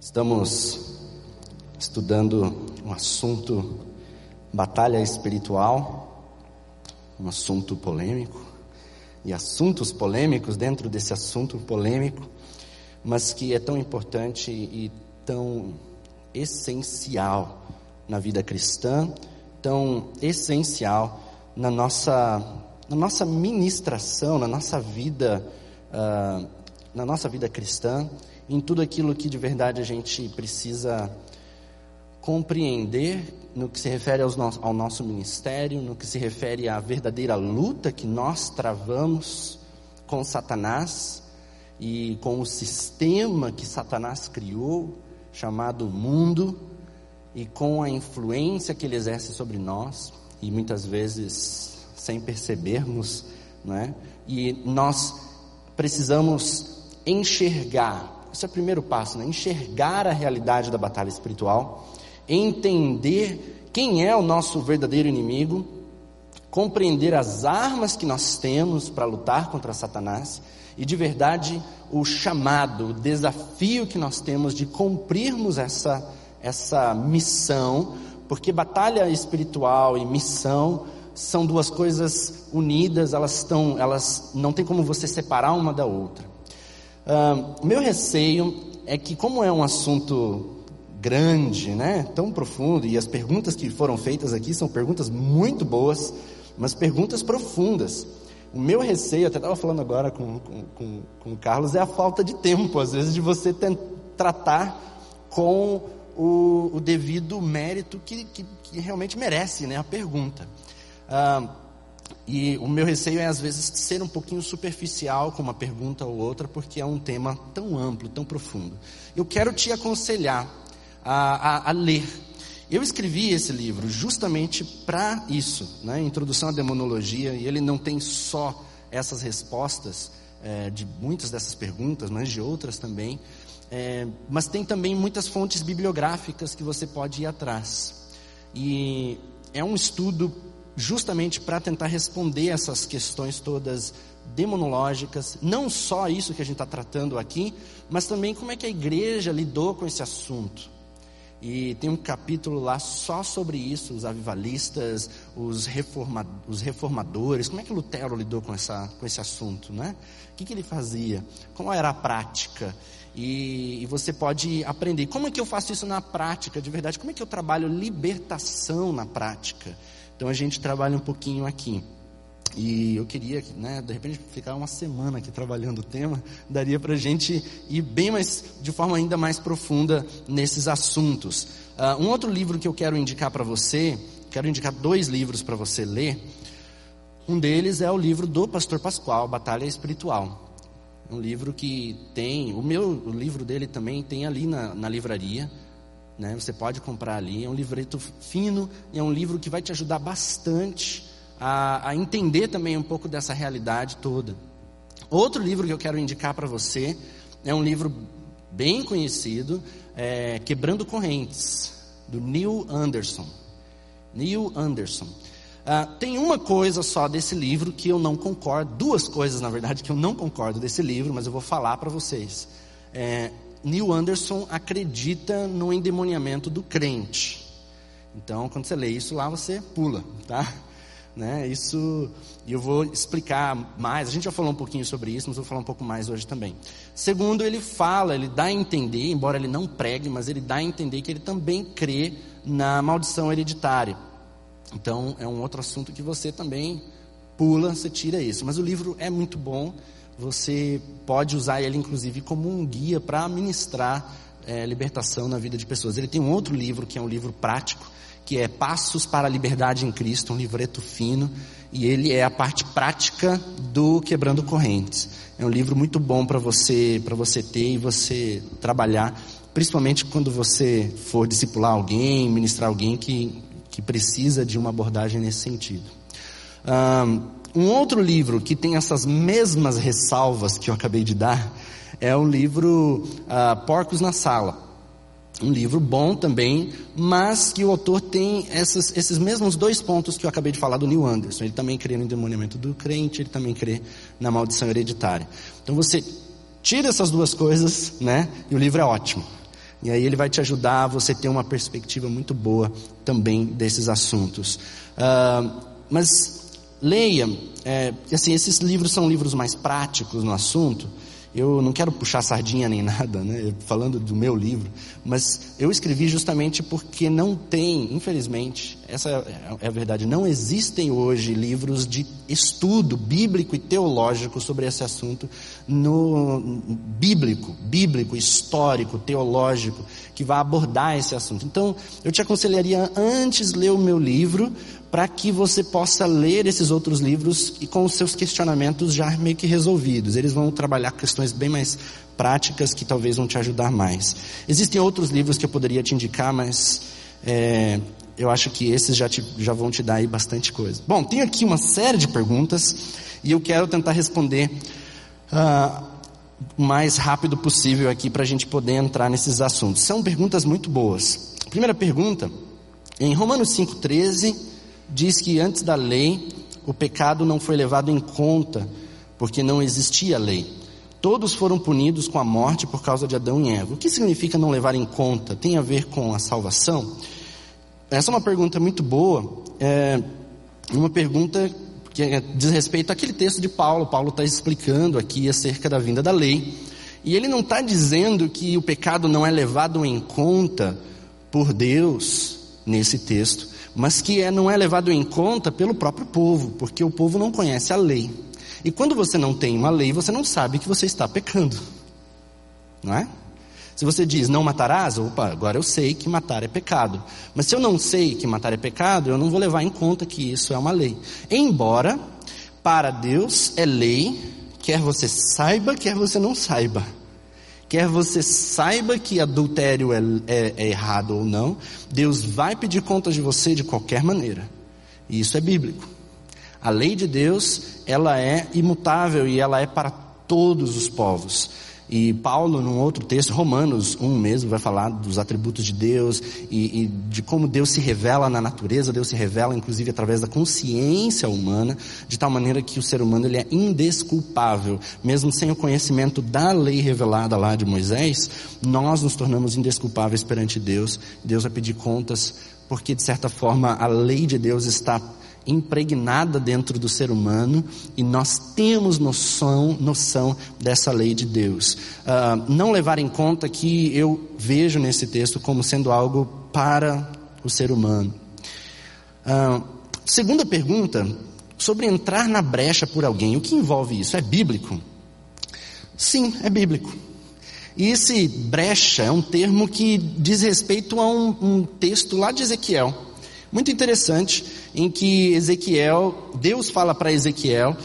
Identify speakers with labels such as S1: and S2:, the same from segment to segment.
S1: Estamos estudando um assunto batalha espiritual, um assunto polêmico, e assuntos polêmicos dentro desse assunto polêmico, mas que é tão importante e tão essencial na vida cristã, tão essencial na nossa, na nossa ministração, na nossa vida, uh, na nossa vida cristã, em tudo aquilo que de verdade a gente precisa compreender no que se refere no ao nosso ministério, no que se refere à verdadeira luta que nós travamos com Satanás e com o sistema que Satanás criou, chamado mundo, e com a influência que ele exerce sobre nós, e muitas vezes sem percebermos, não é? E nós precisamos enxergar, esse é o primeiro passo, né? enxergar a realidade da batalha espiritual entender quem é o nosso verdadeiro inimigo, compreender as armas que nós temos para lutar contra Satanás e de verdade o chamado, o desafio que nós temos de cumprirmos essa, essa missão, porque batalha espiritual e missão são duas coisas unidas, elas estão, elas não tem como você separar uma da outra. Uh, meu receio é que como é um assunto grande, né? Tão profundo. E as perguntas que foram feitas aqui são perguntas muito boas, mas perguntas profundas. O meu receio, até estava falando agora com, com, com, com, o Carlos, é a falta de tempo, às vezes, de você tratar com o, o devido mérito que, que, que, realmente merece né, a pergunta. Ah, e o meu receio é, às vezes, ser um pouquinho superficial com uma pergunta ou outra, porque é um tema tão amplo, tão profundo. Eu quero te aconselhar a, a, a ler. Eu escrevi esse livro justamente para isso, né? Introdução à Demonologia, e ele não tem só essas respostas é, de muitas dessas perguntas, mas de outras também. É, mas tem também muitas fontes bibliográficas que você pode ir atrás. E é um estudo justamente para tentar responder essas questões todas demonológicas, não só isso que a gente está tratando aqui, mas também como é que a igreja lidou com esse assunto. E tem um capítulo lá só sobre isso, os avivalistas, os, reforma, os reformadores, como é que Lutero lidou com, essa, com esse assunto, né? O que, que ele fazia? Qual era a prática? E, e, você pode aprender. Como é que eu faço isso na prática, de verdade? Como é que eu trabalho libertação na prática? Então a gente trabalha um pouquinho aqui. E eu queria, né, de repente, ficar uma semana aqui trabalhando o tema, daria para a gente ir bem mais, de forma ainda mais profunda nesses assuntos. Uh, um outro livro que eu quero indicar para você, quero indicar dois livros para você ler. Um deles é o livro do Pastor Pascoal, Batalha Espiritual. Um livro que tem, o meu o livro dele também tem ali na, na livraria. Né, você pode comprar ali. É um livreto fino, é um livro que vai te ajudar bastante a, a entender também um pouco dessa realidade toda. Outro livro que eu quero indicar para você é um livro bem conhecido, é Quebrando Correntes, do Neil Anderson. Neil Anderson. Uh, tem uma coisa só desse livro que eu não concordo, duas coisas na verdade que eu não concordo desse livro, mas eu vou falar para vocês. É, Neil Anderson acredita no endemoniamento do crente. Então, quando você lê isso lá, você pula, tá? Né? Isso, e eu vou explicar mais. A gente já falou um pouquinho sobre isso, mas vou falar um pouco mais hoje também. Segundo, ele fala, ele dá a entender, embora ele não pregue, mas ele dá a entender que ele também crê na maldição hereditária. Então, é um outro assunto que você também pula, você tira isso. Mas o livro é muito bom. Você pode usar ele, inclusive, como um guia para ministrar é, libertação na vida de pessoas. Ele tem um outro livro que é um livro prático que é Passos para a Liberdade em Cristo, um livreto fino, e ele é a parte prática do Quebrando Correntes. É um livro muito bom para você, para você ter e você trabalhar, principalmente quando você for discipular alguém, ministrar alguém que, que precisa de uma abordagem nesse sentido. Um outro livro que tem essas mesmas ressalvas que eu acabei de dar é o livro uh, Porcos na Sala um livro bom também, mas que o autor tem essas, esses mesmos dois pontos que eu acabei de falar do Neil Anderson. Ele também crê no endemoniamento do crente, ele também crê na maldição hereditária. Então você tira essas duas coisas, né? E o livro é ótimo. E aí ele vai te ajudar a você ter uma perspectiva muito boa também desses assuntos. Uh, mas leia, é, assim, esses livros são livros mais práticos no assunto. Eu não quero puxar sardinha nem nada, né, falando do meu livro, mas eu escrevi justamente porque não tem, infelizmente, essa é, é a verdade, não existem hoje livros de estudo bíblico e teológico sobre esse assunto no bíblico, bíblico, histórico, teológico, que vá abordar esse assunto. Então, eu te aconselharia antes ler o meu livro, para que você possa ler esses outros livros e com os seus questionamentos já meio que resolvidos. Eles vão trabalhar questões bem mais práticas que talvez vão te ajudar mais. Existem outros livros que eu poderia te indicar, mas é, eu acho que esses já, te, já vão te dar aí bastante coisa. Bom, tenho aqui uma série de perguntas e eu quero tentar responder uh, o mais rápido possível aqui para a gente poder entrar nesses assuntos. São perguntas muito boas. Primeira pergunta, em Romanos 5,13 diz que antes da lei, o pecado não foi levado em conta, porque não existia lei. Todos foram punidos com a morte por causa de Adão e Eva. O que significa não levar em conta? Tem a ver com a salvação? Essa é uma pergunta muito boa. É uma pergunta que é, diz respeito àquele texto de Paulo. Paulo está explicando aqui acerca da vinda da lei. E ele não está dizendo que o pecado não é levado em conta por Deus nesse texto mas que é, não é levado em conta pelo próprio povo, porque o povo não conhece a lei. E quando você não tem uma lei, você não sabe que você está pecando. Não é? Se você diz não matarás, opa, agora eu sei que matar é pecado. Mas se eu não sei que matar é pecado, eu não vou levar em conta que isso é uma lei. Embora, para Deus é lei, quer você saiba, quer você não saiba. Quer você saiba que adultério é, é, é errado ou não, Deus vai pedir contas de você de qualquer maneira. E isso é bíblico. A lei de Deus, ela é imutável e ela é para todos os povos. E Paulo, num outro texto, Romanos 1 mesmo, vai falar dos atributos de Deus e, e, de como Deus se revela na natureza. Deus se revela, inclusive, através da consciência humana, de tal maneira que o ser humano ele é indesculpável. Mesmo sem o conhecimento da lei revelada lá de Moisés, nós nos tornamos indesculpáveis perante Deus. Deus vai pedir contas, porque, de certa forma, a lei de Deus está impregnada dentro do ser humano e nós temos noção, noção dessa lei de Deus. Uh, não levar em conta que eu vejo nesse texto como sendo algo para o ser humano. Uh, segunda pergunta, sobre entrar na brecha por alguém. O que envolve isso? É bíblico? Sim, é bíblico. E esse brecha é um termo que diz respeito a um, um texto lá de Ezequiel muito interessante, em que Ezequiel, Deus fala para Ezequiel,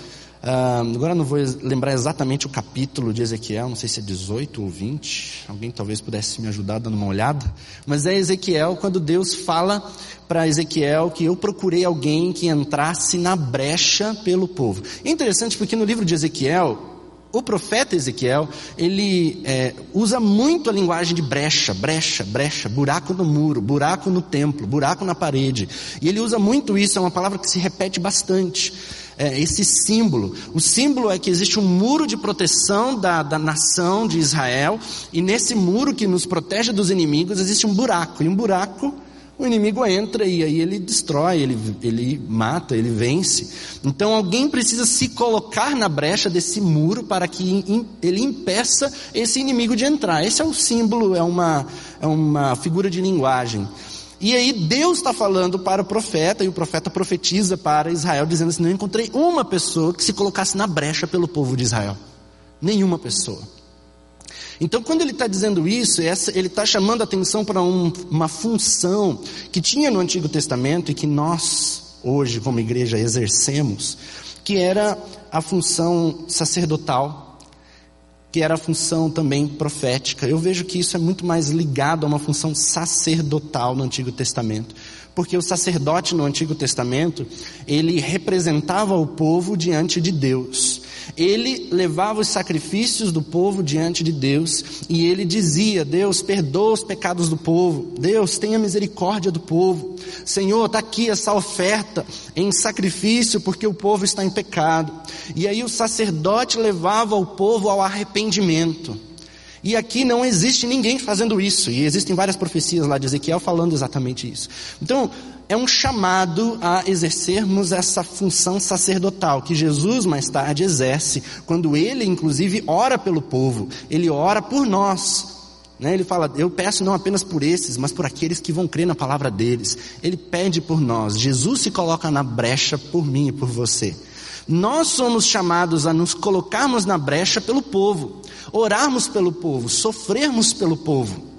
S1: uh, agora não vou lembrar exatamente o capítulo de Ezequiel, não sei se é 18 ou 20, alguém talvez pudesse me ajudar dando uma olhada, mas é Ezequiel quando Deus fala para Ezequiel que eu procurei alguém que entrasse na brecha pelo povo. É interessante porque no livro de Ezequiel, o profeta Ezequiel, ele é, usa muito a linguagem de brecha, brecha, brecha, buraco no muro, buraco no templo, buraco na parede. E ele usa muito isso, é uma palavra que se repete bastante. É, esse símbolo. O símbolo é que existe um muro de proteção da, da nação de Israel, e nesse muro que nos protege dos inimigos existe um buraco, e um buraco o inimigo entra e aí ele destrói, ele, ele mata, ele vence. Então alguém precisa se colocar na brecha desse muro para que ele impeça esse inimigo de entrar. Esse é o símbolo, é uma, é uma figura de linguagem. E aí Deus está falando para o profeta, e o profeta profetiza para Israel, dizendo assim: Não encontrei uma pessoa que se colocasse na brecha pelo povo de Israel. Nenhuma pessoa. Então, quando ele está dizendo isso, ele está chamando a atenção para um, uma função que tinha no Antigo Testamento e que nós, hoje, como igreja, exercemos, que era a função sacerdotal, que era a função também profética. Eu vejo que isso é muito mais ligado a uma função sacerdotal no Antigo Testamento. Porque o sacerdote no Antigo Testamento, ele representava o povo diante de Deus. Ele levava os sacrifícios do povo diante de Deus e ele dizia: Deus, perdoa os pecados do povo. Deus, tenha misericórdia do povo. Senhor, está aqui essa oferta em sacrifício porque o povo está em pecado. E aí o sacerdote levava o povo ao arrependimento. E aqui não existe ninguém fazendo isso, e existem várias profecias lá de Ezequiel falando exatamente isso. Então, é um chamado a exercermos essa função sacerdotal que Jesus mais tarde exerce, quando ele, inclusive, ora pelo povo, ele ora por nós. Né? Ele fala: Eu peço não apenas por esses, mas por aqueles que vão crer na palavra deles. Ele pede por nós. Jesus se coloca na brecha por mim e por você. Nós somos chamados a nos colocarmos na brecha pelo povo, orarmos pelo povo, sofrermos pelo povo.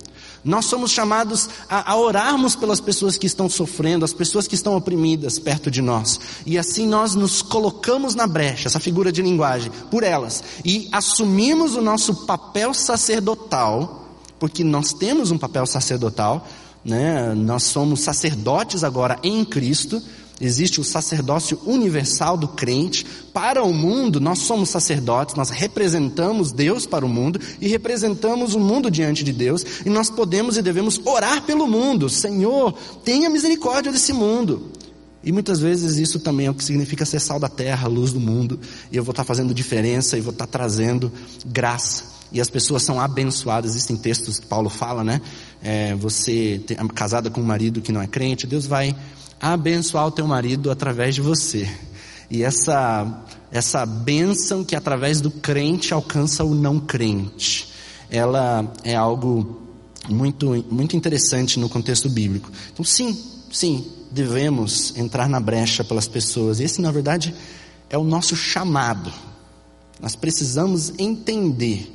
S1: Nós somos chamados a, a, orarmos pelas pessoas que estão sofrendo, as pessoas que estão oprimidas perto de nós. E assim nós nos colocamos na brecha, essa figura de linguagem, por elas. E assumimos o nosso papel sacerdotal, porque nós temos um papel sacerdotal, né? nós somos sacerdotes agora em Cristo, Existe o sacerdócio universal do crente. Para o mundo, nós somos sacerdotes, nós representamos Deus para o mundo e representamos o mundo diante de Deus. E nós podemos e devemos orar pelo mundo. Senhor, tenha misericórdia desse mundo. E muitas vezes isso também é o que significa ser sal da terra, luz do mundo. E eu vou estar fazendo diferença e vou estar trazendo graça. E as pessoas são abençoadas. Existem textos que Paulo fala, né? É, você é casada com um marido que não é crente, Deus vai abençoar o teu marido através de você. E essa, essa bênção que através do crente alcança o não crente, ela é algo muito, muito interessante no contexto bíblico. Então, sim, sim, devemos entrar na brecha pelas pessoas. Esse, na verdade, é o nosso chamado. Nós precisamos entender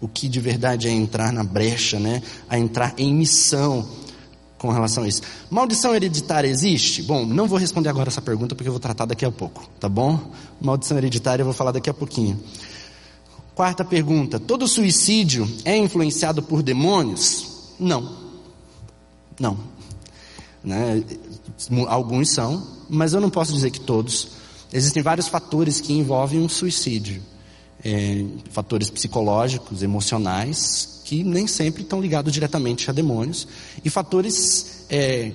S1: o que de verdade é entrar na brecha, né? A entrar em missão com relação a isso. Maldição hereditária existe? Bom, não vou responder agora essa pergunta porque eu vou tratar daqui a pouco, tá bom? Maldição hereditária eu vou falar daqui a pouquinho. Quarta pergunta: todo suicídio é influenciado por demônios? Não. Não. Né? Alguns são, mas eu não posso dizer que todos. Existem vários fatores que envolvem um suicídio. É, fatores psicológicos, emocionais, que nem sempre estão ligados diretamente a demônios, e fatores é,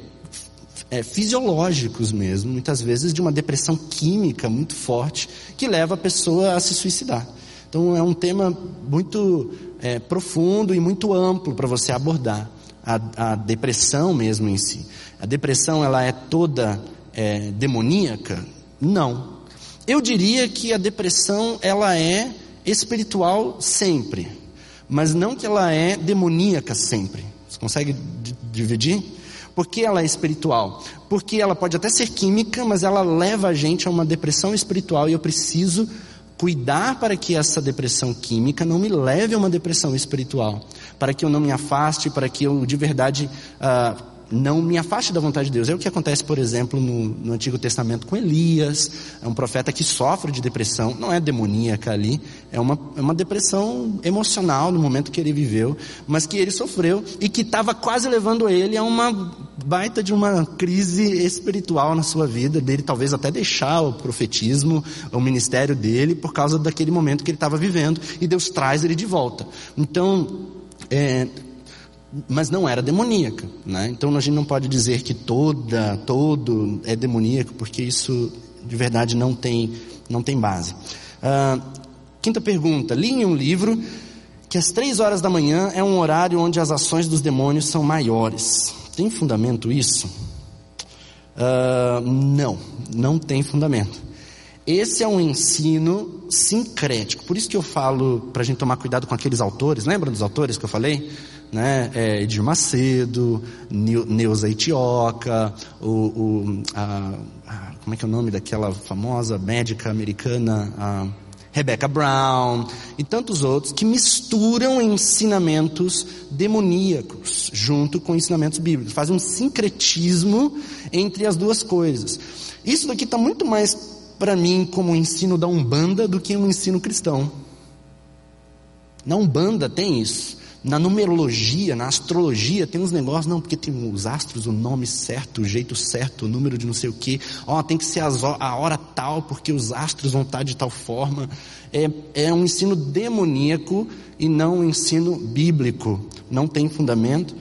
S1: é, fisiológicos mesmo, muitas vezes de uma depressão química muito forte, que leva a pessoa a se suicidar. Então é um tema muito é, profundo e muito amplo para você abordar a, a, depressão mesmo em si. A depressão ela é toda é, demoníaca? Não. Eu diria que a depressão ela é espiritual sempre mas não que ela é demoníaca sempre. Você consegue dividir? Por que ela é espiritual? Porque ela pode até ser química, mas ela leva a gente a uma depressão espiritual e eu preciso cuidar para que essa depressão química não me leve a uma depressão espiritual, para que eu não me afaste, para que eu de verdade uh, não me afaste da vontade de Deus. É o que acontece, por exemplo, no, no, Antigo Testamento com Elias, é um profeta que sofre de depressão, não é demoníaca ali, é uma, é uma depressão emocional no momento que ele viveu, mas que ele sofreu e que estava quase levando ele a uma baita de uma crise espiritual na sua vida, dele talvez até deixar o profetismo, o ministério dele, por causa daquele momento que ele estava vivendo, e Deus traz ele de volta. Então, é, mas não era demoníaca, né? Então a gente não pode dizer que toda, todo é demoníaco, porque isso de verdade não tem, não tem base. Uh, quinta pergunta: li em um livro que às três horas da manhã é um horário onde as ações dos demônios são maiores. Tem fundamento isso? Uh, não, não tem fundamento. Esse é um ensino sincrético. Por isso que eu falo para a gente tomar cuidado com aqueles autores. Lembra dos autores que eu falei? né? É, Edir Macedo, Neuza Itioca, o, o a, a, como é que é o nome daquela famosa médica americana, a Rebecca Brown e tantos outros que misturam ensinamentos demoníacos junto com ensinamentos bíblicos, fazem um sincretismo entre as duas coisas. Isso daqui está muito mais para mim como um ensino da Umbanda do que um ensino cristão. Na Umbanda tem isso. Na numerologia, na astrologia, tem uns negócios, não, porque tem os astros, o nome certo, o jeito certo, o número de não sei o que. Ó, tem que ser a hora tal, porque os astros vão estar de tal forma. É, é um ensino demoníaco e não um ensino bíblico. Não tem fundamento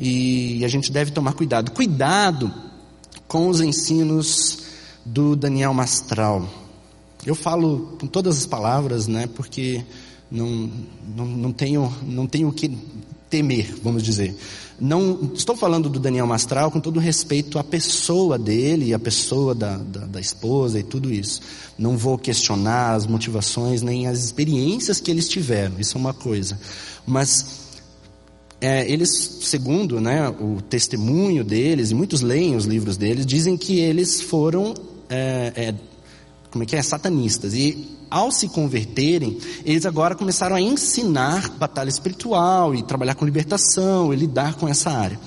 S1: e a gente deve tomar cuidado. Cuidado com os ensinos do Daniel Mastral. Eu falo com todas as palavras, né, porque não, não, não tenho, não tenho o que temer, vamos dizer. Não estou falando do Daniel Mastral com todo respeito à pessoa dele, a pessoa da, da, da, esposa e tudo isso. Não vou questionar as motivações nem as experiências que eles tiveram. Isso é uma coisa. Mas é, eles, segundo né, o testemunho deles, e muitos leem os livros deles, dizem que eles foram é, é, como é que é, satanistas. E ao se converterem, eles agora começaram a ensinar batalha espiritual e trabalhar com libertação e lidar com essa área.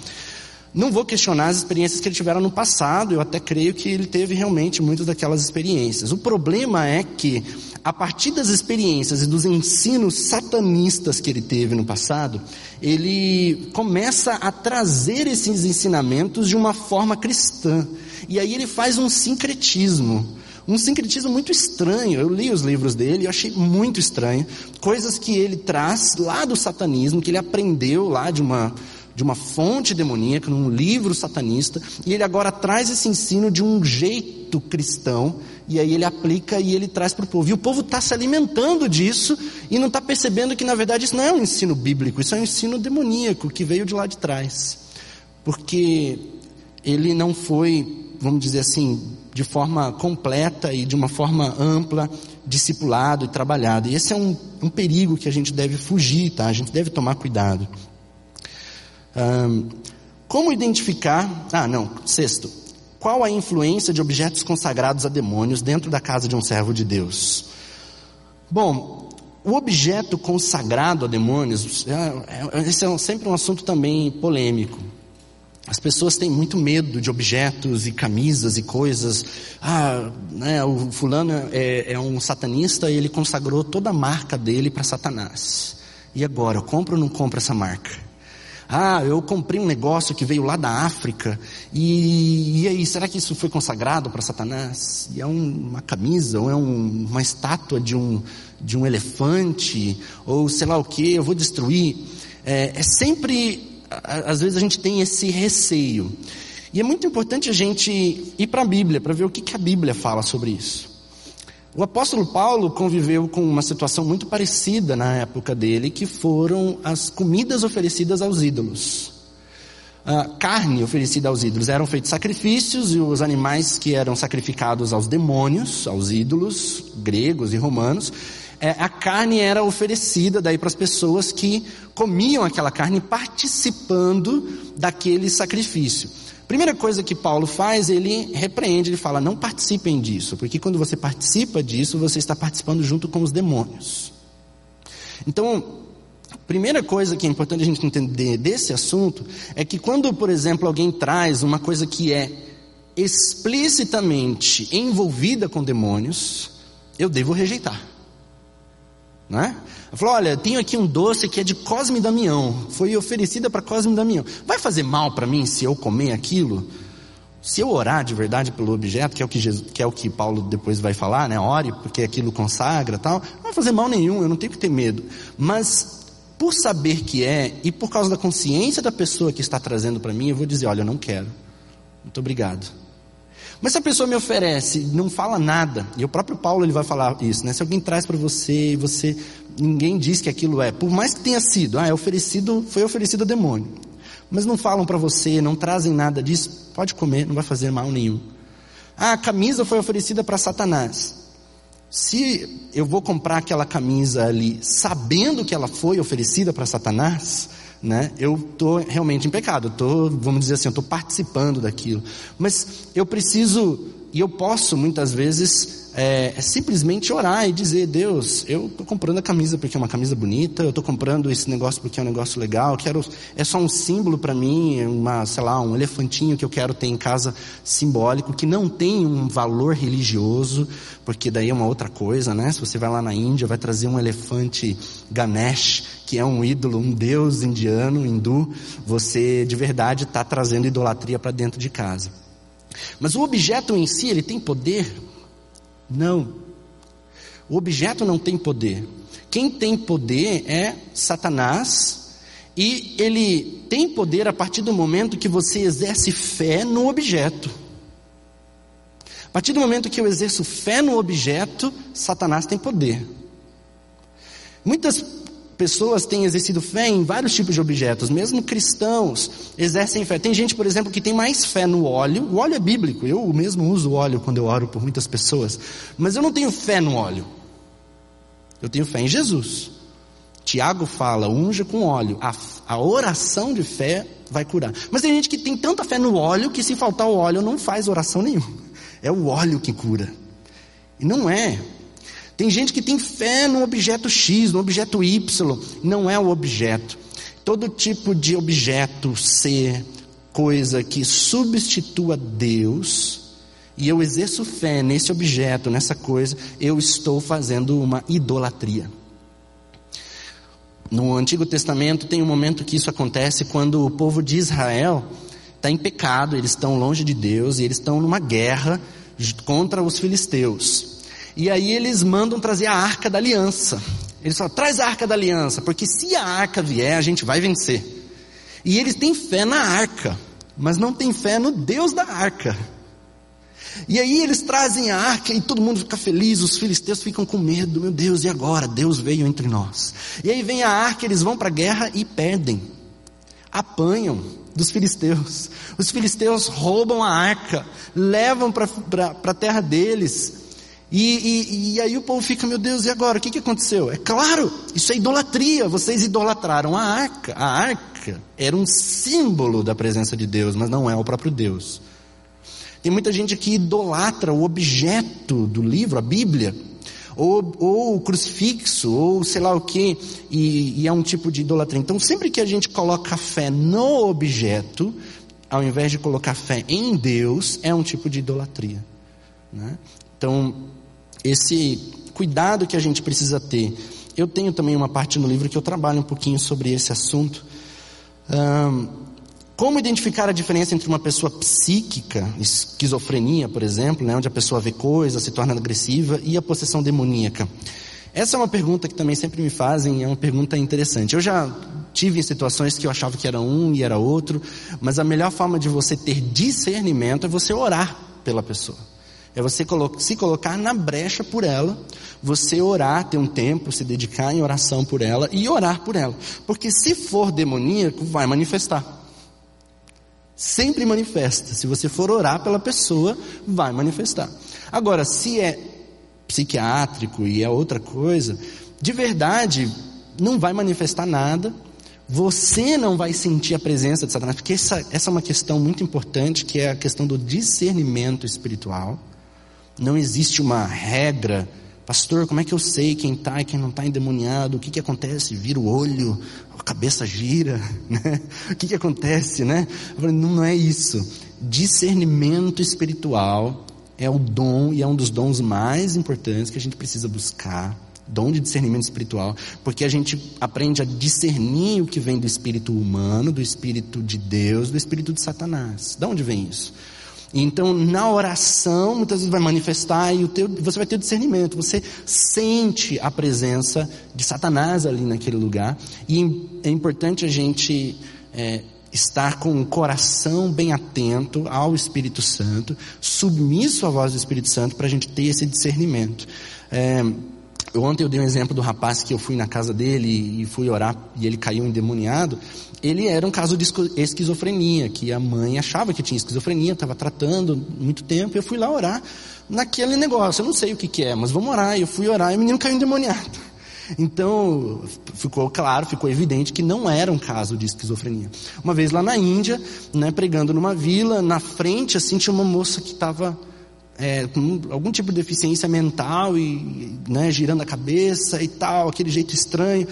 S1: Não vou questionar as experiências que ele tiveram no passado, eu até creio que ele teve realmente muitas daquelas experiências. O problema é que, a partir das experiências e dos ensinos satanistas que ele teve no passado, ele começa a trazer esses ensinamentos de uma forma cristã. E aí ele faz um sincretismo um sincretismo muito estranho. Eu li os livros dele e achei muito estranho. Coisas que ele traz lá do satanismo, que ele aprendeu lá de uma, de uma fonte demoníaca, num livro satanista, e ele agora traz esse ensino de um jeito cristão, e aí ele aplica e ele traz para o povo. E o povo está se alimentando disso e não está percebendo que na verdade isso não é um ensino bíblico, isso é um ensino demoníaco que veio de lá de trás. Porque ele não foi, vamos dizer assim, de forma completa e de uma forma ampla, discipulado e trabalhado. E esse é um, um perigo que a gente deve fugir, tá? A gente deve tomar cuidado. Um, como identificar? Ah, não. Sexto. Qual a influência de objetos consagrados a demônios dentro da casa de um servo de Deus? Bom, o objeto consagrado a demônios, é, é, esse é sempre um assunto também polêmico. As pessoas têm muito medo de objetos e camisas e coisas. Ah, né, o fulano é, é um satanista e ele consagrou toda a marca dele para Satanás. E agora, eu compro ou não compro essa marca? Ah, eu comprei um negócio que veio lá da África e, e aí, será que isso foi consagrado para Satanás? E é um, uma camisa ou é um, uma estátua de um, de um elefante ou sei lá o que, eu vou destruir. É, é sempre às vezes a gente tem esse receio. E é muito importante a gente ir para a Bíblia, para ver o que, que a Bíblia fala sobre isso. O apóstolo Paulo conviveu com uma situação muito parecida na época dele, que foram as comidas oferecidas aos ídolos. A carne oferecida aos ídolos eram feitos sacrifícios e os animais que eram sacrificados aos demônios, aos ídolos gregos e romanos, é, a carne era oferecida daí para as pessoas que comiam aquela carne participando daquele sacrifício. Primeira coisa que Paulo faz, ele repreende, ele fala: não participem disso, porque quando você participa disso, você está participando junto com os demônios. Então, primeira coisa que é importante a gente entender desse assunto é que quando, por exemplo, alguém traz uma coisa que é explicitamente envolvida com demônios, eu devo rejeitar. Né? Ela falou: Olha, tenho aqui um doce que é de Cosme Damião, foi oferecida para Cosme Damião. Vai fazer mal para mim se eu comer aquilo? Se eu orar de verdade pelo objeto, que é o que, Jesus, que, é o que Paulo depois vai falar, né? Ore porque aquilo consagra tal, não vai fazer mal nenhum, eu não tenho que ter medo. Mas por saber que é e por causa da consciência da pessoa que está trazendo para mim, eu vou dizer: Olha, eu não quero. Muito obrigado. Mas se a pessoa me oferece, não fala nada, e o próprio Paulo ele vai falar isso, né? Se alguém traz para você e você ninguém diz que aquilo é, por mais que tenha sido, ah, é oferecido, foi oferecido a demônio. Mas não falam para você, não trazem nada disso, pode comer, não vai fazer mal nenhum. Ah, a camisa foi oferecida para Satanás. Se eu vou comprar aquela camisa ali, sabendo que ela foi oferecida para Satanás, né? Eu estou realmente em pecado, tô, vamos dizer assim, eu estou participando daquilo. Mas eu preciso, e eu posso muitas vezes é, é simplesmente orar e dizer: Deus, eu estou comprando a camisa porque é uma camisa bonita, eu estou comprando esse negócio porque é um negócio legal, quero, é só um símbolo para mim, uma, sei lá, um elefantinho que eu quero ter em casa simbólico, que não tem um valor religioso, porque daí é uma outra coisa, né? Se você vai lá na Índia, vai trazer um elefante Ganesh, que é um ídolo, um deus indiano, hindu, você de verdade está trazendo idolatria para dentro de casa. Mas o objeto em si, ele tem poder não. O objeto não tem poder. Quem tem poder é Satanás, e ele tem poder a partir do momento que você exerce fé no objeto. A partir do momento que eu exerço fé no objeto, Satanás tem poder. Muitas pessoas têm exercido fé em vários tipos de objetos, mesmo cristãos exercem fé. Tem gente, por exemplo, que tem mais fé no óleo. O óleo é bíblico, eu mesmo uso óleo quando eu oro por muitas pessoas, mas eu não tenho fé no óleo. Eu tenho fé em Jesus. Tiago fala, unja com óleo. A, a oração de fé vai curar. Mas tem gente que tem tanta fé no óleo que se faltar o óleo não faz oração nenhuma. É o óleo que cura. E não é. Tem gente que tem fé no objeto X, no objeto Y, não é o objeto. Todo tipo de objeto, ser, coisa que substitua Deus, e eu exerço fé nesse objeto, nessa coisa, eu estou fazendo uma idolatria. No Antigo Testamento tem um momento que isso acontece quando o povo de Israel está em pecado, eles estão longe de Deus e eles estão numa guerra contra os filisteus. E aí eles mandam trazer a arca da aliança. Eles falam, traz a arca da aliança, porque se a arca vier, a gente vai vencer. E eles têm fé na arca, mas não têm fé no Deus da arca. E aí eles trazem a arca e todo mundo fica feliz, os filisteus ficam com medo, meu Deus, e agora? Deus veio entre nós. E aí vem a arca, eles vão para a guerra e perdem. Apanham dos filisteus. Os filisteus roubam a arca, levam para a terra deles. E, e, e, aí o povo fica, meu Deus, e agora? O que, que aconteceu? É claro, isso é idolatria. Vocês idolatraram a arca. A arca era um símbolo da presença de Deus, mas não é o próprio Deus. Tem muita gente que idolatra o objeto do livro, a Bíblia, ou, ou o crucifixo, ou sei lá o que, e, é um tipo de idolatria. Então, sempre que a gente coloca fé no objeto, ao invés de colocar fé em Deus, é um tipo de idolatria. Né? Então, esse cuidado que a gente precisa ter. Eu tenho também uma parte no livro que eu trabalho um pouquinho sobre esse assunto. Um, como identificar a diferença entre uma pessoa psíquica, esquizofrenia, por exemplo, né, onde a pessoa vê coisas, se torna agressiva, e a possessão demoníaca? Essa é uma pergunta que também sempre me fazem, é uma pergunta interessante. Eu já tive em situações que eu achava que era um e era outro, mas a melhor forma de você ter discernimento é você orar pela pessoa. É você se colocar na brecha por ela, você orar, ter um tempo, se dedicar em oração por ela e orar por ela. Porque se for demoníaco, vai manifestar. Sempre manifesta. Se você for orar pela pessoa, vai manifestar. Agora, se é psiquiátrico e é outra coisa, de verdade, não vai manifestar nada. Você não vai sentir a presença de Satanás, porque essa, essa é uma questão muito importante, que é a questão do discernimento espiritual. Não existe uma regra. Pastor, como é que eu sei quem está e quem não está endemoniado? O que, que acontece? Vira o olho, a cabeça gira, né? O que, que acontece, né? Falei, não, não é isso. Discernimento espiritual é o dom e é um dos dons mais importantes que a gente precisa buscar. Dom de discernimento espiritual, porque a gente aprende a discernir o que vem do espírito humano, do espírito de Deus, do espírito de Satanás. De onde vem isso? Então, na oração, muitas vezes vai manifestar e o teu, você vai ter discernimento. Você sente a presença de Satanás ali naquele lugar. E é importante a gente é, estar com o coração bem atento ao Espírito Santo, submisso à voz do Espírito Santo, para a gente ter esse discernimento. É, ontem eu dei um exemplo do rapaz que eu fui na casa dele e fui orar e ele caiu endemoniado ele era um caso de esquizofrenia, que a mãe achava que tinha esquizofrenia, estava tratando muito tempo, e eu fui lá orar naquele negócio. Eu não sei o que, que é, mas vamos orar. Eu fui orar e o menino caiu endemoniado. Então, ficou claro, ficou evidente que não era um caso de esquizofrenia. Uma vez lá na Índia, né, pregando numa vila, na frente, assim, tinha uma moça que estava é, com algum tipo de deficiência mental e né, girando a cabeça e tal, aquele jeito estranho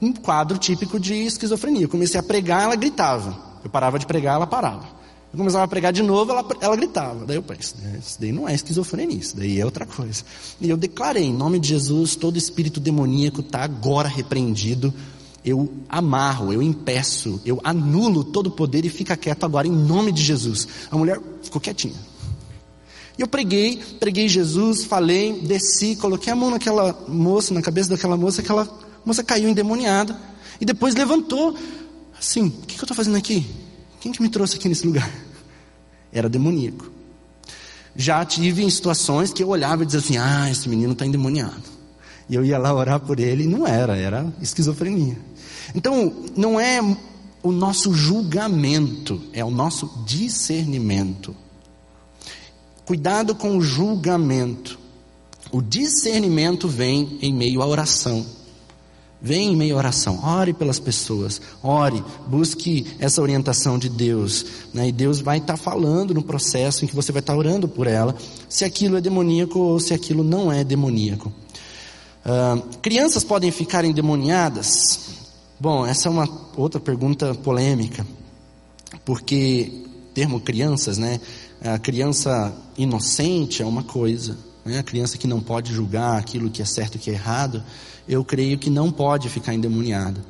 S1: um quadro típico de esquizofrenia. Eu comecei a pregar, ela gritava. Eu parava de pregar, ela parava. Eu começava a pregar de novo, ela, ela gritava. Daí eu pensei, isso daí não é esquizofrenia, isso daí é outra coisa. E eu declarei, em nome de Jesus, todo espírito demoníaco está agora repreendido. Eu amarro, eu impeço, eu anulo todo o poder e fica quieto agora, em nome de Jesus. A mulher ficou quietinha. E eu preguei, preguei Jesus, falei, desci, coloquei a mão naquela moça, na cabeça daquela moça, que ela a moça caiu endemoniada. E depois levantou. Assim, o que, que eu estou fazendo aqui? Quem que me trouxe aqui nesse lugar? Era demoníaco. Já tive em situações que eu olhava e dizia assim: ah, esse menino está endemoniado. E eu ia lá orar por ele e não era, era esquizofrenia. Então, não é o nosso julgamento, é o nosso discernimento. Cuidado com o julgamento. O discernimento vem em meio à oração. Vem em meio à oração, ore pelas pessoas, ore, busque essa orientação de Deus, né? e Deus vai estar tá falando no processo em que você vai estar tá orando por ela, se aquilo é demoníaco ou se aquilo não é demoníaco. Uh, crianças podem ficar endemoniadas? Bom, essa é uma outra pergunta polêmica, porque termo crianças, né? A criança inocente é uma coisa, né? a criança que não pode julgar aquilo que é certo e que é errado eu creio que não pode ficar endemoniada.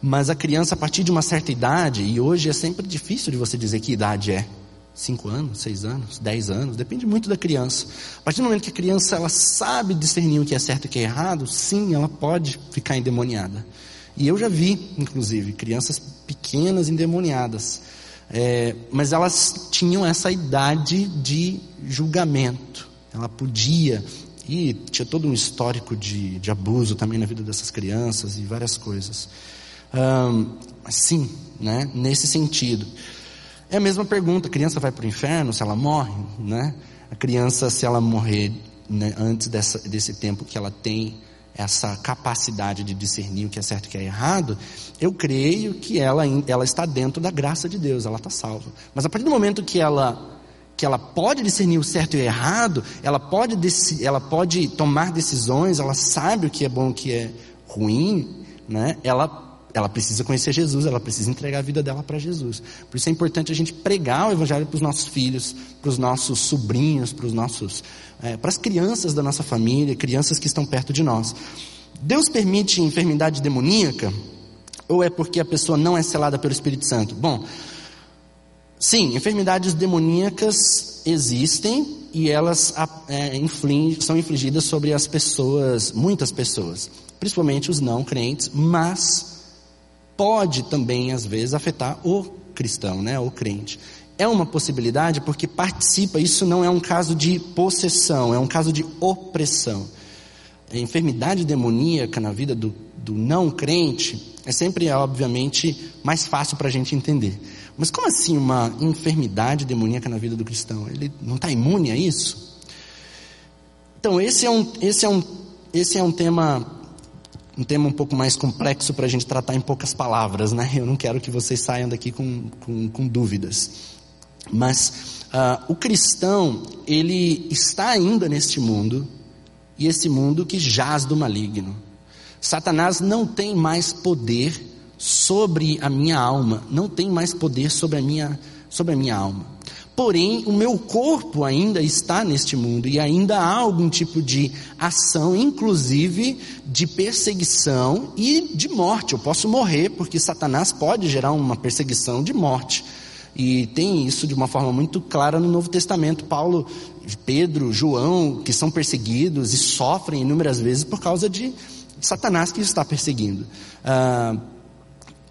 S1: Mas a criança, a partir de uma certa idade, e hoje é sempre difícil de você dizer que idade é. Cinco anos, seis anos, dez anos, depende muito da criança. A partir do momento que a criança ela sabe discernir o que é certo e o que é errado, sim, ela pode ficar endemoniada. E eu já vi, inclusive, crianças pequenas endemoniadas. É, mas elas tinham essa idade de julgamento. Ela podia e tinha todo um histórico de, de abuso também na vida dessas crianças e várias coisas. Um, sim, né? nesse sentido. É a mesma pergunta: a criança vai para o inferno se ela morre? Né? A criança, se ela morrer né, antes dessa, desse tempo que ela tem essa capacidade de discernir o que é certo e o que é errado, eu creio que ela, ela está dentro da graça de Deus, ela está salva. Mas a partir do momento que ela que ela pode discernir o certo e o errado, ela pode, ela pode tomar decisões, ela sabe o que é bom e o que é ruim, né? ela, ela precisa conhecer Jesus, ela precisa entregar a vida dela para Jesus. Por isso é importante a gente pregar o Evangelho para os nossos filhos, para os nossos sobrinhos, para os nossos, é, para as crianças da nossa família, crianças que estão perto de nós. Deus permite enfermidade demoníaca? Ou é porque a pessoa não é selada pelo Espírito Santo? Bom, Sim, enfermidades demoníacas existem e elas é, são infligidas sobre as pessoas, muitas pessoas, principalmente os não crentes, mas pode também às vezes afetar o cristão, né, o crente. É uma possibilidade porque participa, isso não é um caso de possessão, é um caso de opressão. A enfermidade demoníaca na vida do, do não crente é sempre, obviamente, mais fácil para a gente entender. Mas como assim uma enfermidade demoníaca na vida do cristão? Ele não está imune a isso? Então, esse é um, esse é um, esse é um tema um tema um pouco mais complexo para a gente tratar em poucas palavras, né? Eu não quero que vocês saiam daqui com, com, com dúvidas. Mas uh, o cristão, ele está ainda neste mundo, e esse mundo que jaz do maligno. Satanás não tem mais poder sobre a minha alma, não tem mais poder sobre a minha, sobre a minha alma. Porém, o meu corpo ainda está neste mundo e ainda há algum tipo de ação, inclusive de perseguição e de morte. Eu posso morrer porque Satanás pode gerar uma perseguição de morte. E tem isso de uma forma muito clara no Novo Testamento. Paulo, Pedro, João, que são perseguidos e sofrem inúmeras vezes por causa de Satanás que os está perseguindo. Ah,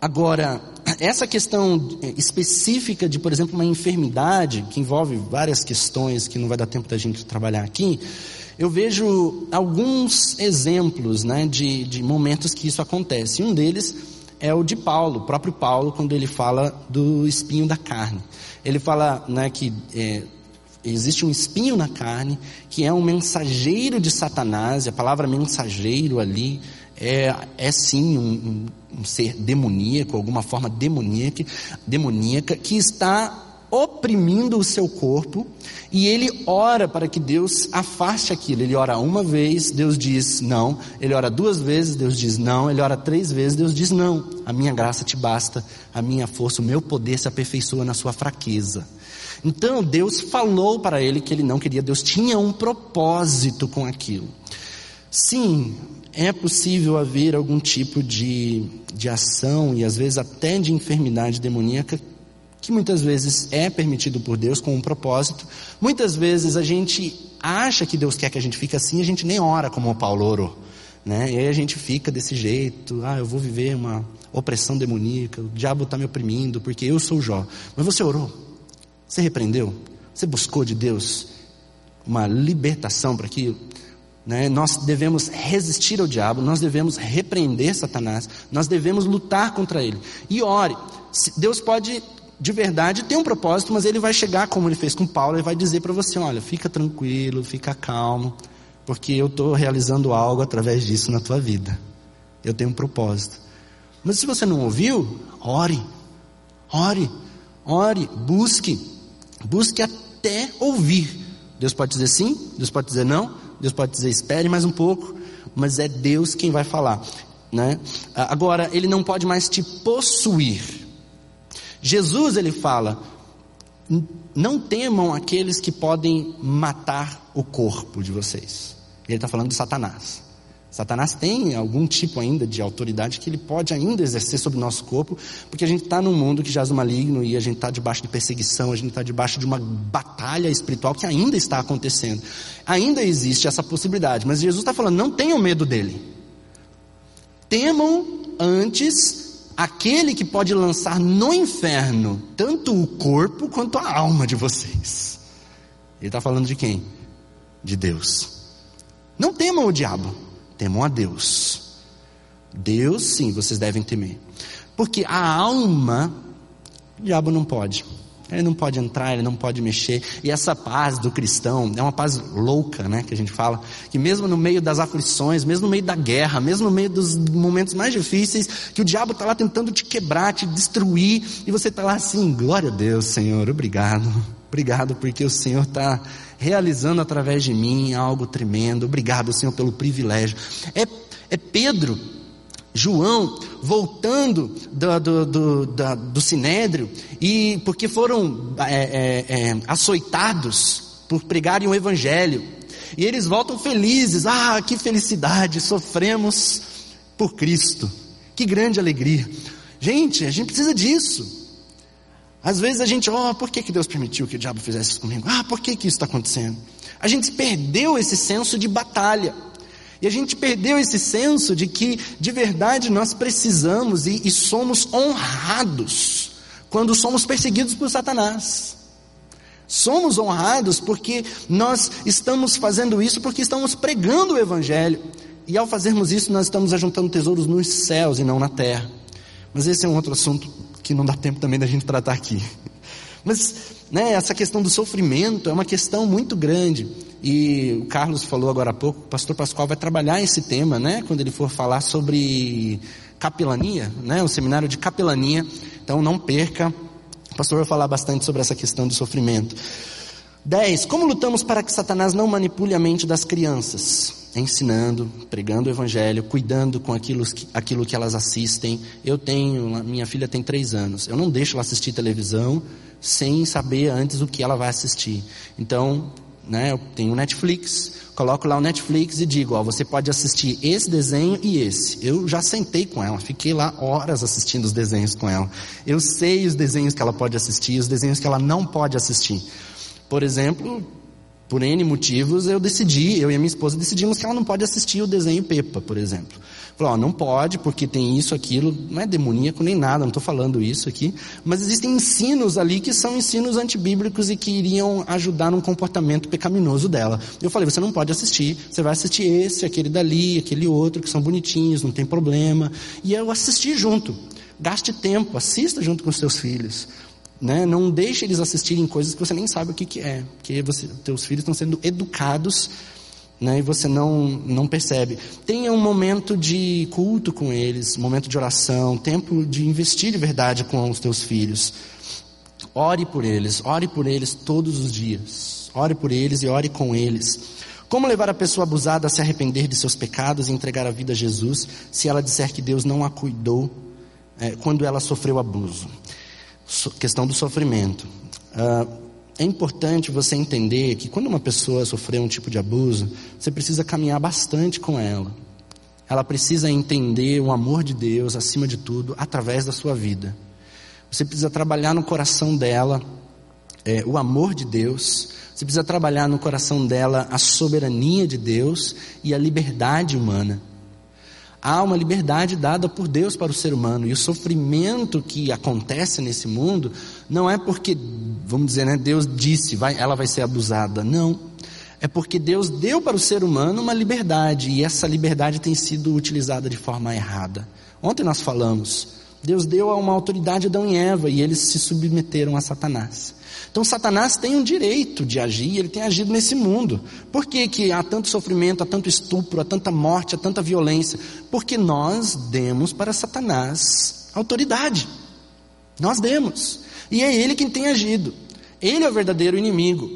S1: Agora, essa questão específica de, por exemplo, uma enfermidade, que envolve várias questões que não vai dar tempo da gente trabalhar aqui, eu vejo alguns exemplos né, de, de momentos que isso acontece. Um deles é o de Paulo, o próprio Paulo, quando ele fala do espinho da carne. Ele fala né, que é, existe um espinho na carne, que é um mensageiro de Satanás, a palavra mensageiro ali é, é sim um, um, ser demoníaco, alguma forma demoníaca, demoníaca, que está oprimindo o seu corpo e ele ora para que Deus afaste aquilo. Ele ora uma vez, Deus diz não. Ele ora duas vezes, Deus diz não. Ele ora três vezes, Deus diz não. A minha graça te basta, a minha força, o meu poder se aperfeiçoa na sua fraqueza. Então Deus falou para ele que ele não queria, Deus tinha um propósito com aquilo. Sim, é possível haver algum tipo de, de ação e às vezes até de enfermidade demoníaca que muitas vezes é permitido por Deus com um propósito. Muitas vezes a gente acha que Deus quer que a gente fique assim, a gente nem ora como o Paulo orou. Né? E aí a gente fica desse jeito, ah, eu vou viver uma opressão demoníaca, o diabo está me oprimindo porque eu sou Jó. Mas você orou? Você repreendeu? Você buscou de Deus uma libertação para aquilo? Né? Nós devemos resistir ao diabo, nós devemos repreender Satanás, nós devemos lutar contra ele. E ore. Deus pode de verdade ter um propósito, mas ele vai chegar, como ele fez com Paulo, e vai dizer para você: olha, fica tranquilo, fica calmo, porque eu estou realizando algo através disso na tua vida. Eu tenho um propósito. Mas se você não ouviu, ore, ore, ore, busque, busque até ouvir. Deus pode dizer sim, Deus pode dizer não, Deus pode dizer espere mais um pouco, mas é Deus quem vai falar. Né? Agora, Ele não pode mais te possuir. Jesus ele fala: não temam aqueles que podem matar o corpo de vocês. Ele está falando de Satanás. Satanás tem algum tipo ainda de autoridade que ele pode ainda exercer sobre o nosso corpo, porque a gente está num mundo que jaz maligno e a gente está debaixo de perseguição, a gente está debaixo de uma batalha espiritual que ainda está acontecendo. Ainda existe essa possibilidade, mas Jesus está falando: não tenham medo dele. Temam antes aquele que pode lançar no inferno tanto o corpo quanto a alma de vocês. Ele está falando de quem? De Deus. Não temam o diabo, temam a Deus. Deus, sim, vocês devem temer. Porque a alma, o diabo não pode. Ele não pode entrar, ele não pode mexer. E essa paz do cristão é uma paz louca, né? Que a gente fala. Que mesmo no meio das aflições, mesmo no meio da guerra, mesmo no meio dos momentos mais difíceis, que o diabo está lá tentando te quebrar, te destruir, e você está lá assim, glória a Deus, Senhor, obrigado. Obrigado porque o Senhor está realizando através de mim algo tremendo. Obrigado, Senhor, pelo privilégio. É, é Pedro João voltando do, do, do, do, do sinédrio, e porque foram é, é, é, açoitados por pregarem o evangelho, e eles voltam felizes, ah, que felicidade, sofremos por Cristo, que grande alegria. Gente, a gente precisa disso. Às vezes a gente, oh, por que, que Deus permitiu que o diabo fizesse isso comigo? Ah, por que, que isso está acontecendo? A gente perdeu esse senso de batalha. E a gente perdeu esse senso de que, de verdade, nós precisamos e, e somos honrados quando somos perseguidos por Satanás. Somos honrados porque nós estamos fazendo isso porque estamos pregando o Evangelho. E ao fazermos isso, nós estamos ajuntando tesouros nos céus e não na terra. Mas esse é um outro assunto que não dá tempo também da gente tratar aqui. Mas né, essa questão do sofrimento é uma questão muito grande. E o Carlos falou agora há pouco, o pastor Pascoal vai trabalhar esse tema, né, quando ele for falar sobre capelania, né, o seminário de capelania. Então não perca, o pastor vai falar bastante sobre essa questão do sofrimento. 10. Como lutamos para que Satanás não manipule a mente das crianças? Ensinando, pregando o evangelho, cuidando com aquilo que, aquilo que elas assistem. Eu tenho, minha filha tem três anos. Eu não deixo ela assistir televisão sem saber antes o que ela vai assistir. Então, né, eu tenho Netflix, coloco lá o Netflix e digo, ó, você pode assistir esse desenho e esse. Eu já sentei com ela, fiquei lá horas assistindo os desenhos com ela. Eu sei os desenhos que ela pode assistir, os desenhos que ela não pode assistir. Por exemplo, por N motivos, eu decidi, eu e a minha esposa decidimos que ela não pode assistir o desenho Pepa, por exemplo. Falou, ó, não pode, porque tem isso, aquilo, não é demoníaco nem nada, não estou falando isso aqui, mas existem ensinos ali que são ensinos antibíblicos e que iriam ajudar num comportamento pecaminoso dela. Eu falei, você não pode assistir, você vai assistir esse, aquele dali, aquele outro, que são bonitinhos, não tem problema. E eu assisti junto. Gaste tempo, assista junto com os seus filhos. Né? Não deixe eles assistirem coisas que você nem sabe o que, que é, porque você, teus filhos estão sendo educados né, e você não, não percebe. Tenha um momento de culto com eles, momento de oração, tempo de investir de verdade com os teus filhos. Ore por eles, ore por eles todos os dias. Ore por eles e ore com eles. Como levar a pessoa abusada a se arrepender de seus pecados e entregar a vida a Jesus, se ela disser que Deus não a cuidou é, quando ela sofreu abuso? Questão do sofrimento. Uh, é importante você entender que quando uma pessoa sofreu um tipo de abuso, você precisa caminhar bastante com ela. Ela precisa entender o amor de Deus acima de tudo, através da sua vida. Você precisa trabalhar no coração dela é, o amor de Deus. Você precisa trabalhar no coração dela a soberania de Deus e a liberdade humana. Há uma liberdade dada por Deus para o ser humano e o sofrimento que acontece nesse mundo não é porque, vamos dizer, né, Deus disse, vai, ela vai ser abusada. Não. é porque Deus deu para o ser humano uma liberdade e essa liberdade tem sido utilizada de forma errada. Ontem nós falamos, Deus deu a uma autoridade a Adão e Eva e eles se submeteram a Satanás. Então Satanás tem um direito de agir, ele tem agido nesse mundo. Por que, que há tanto sofrimento, há tanto estupro, há tanta morte, há tanta violência? Porque nós demos para Satanás autoridade. Nós demos. E é ele quem tem agido. Ele é o verdadeiro inimigo.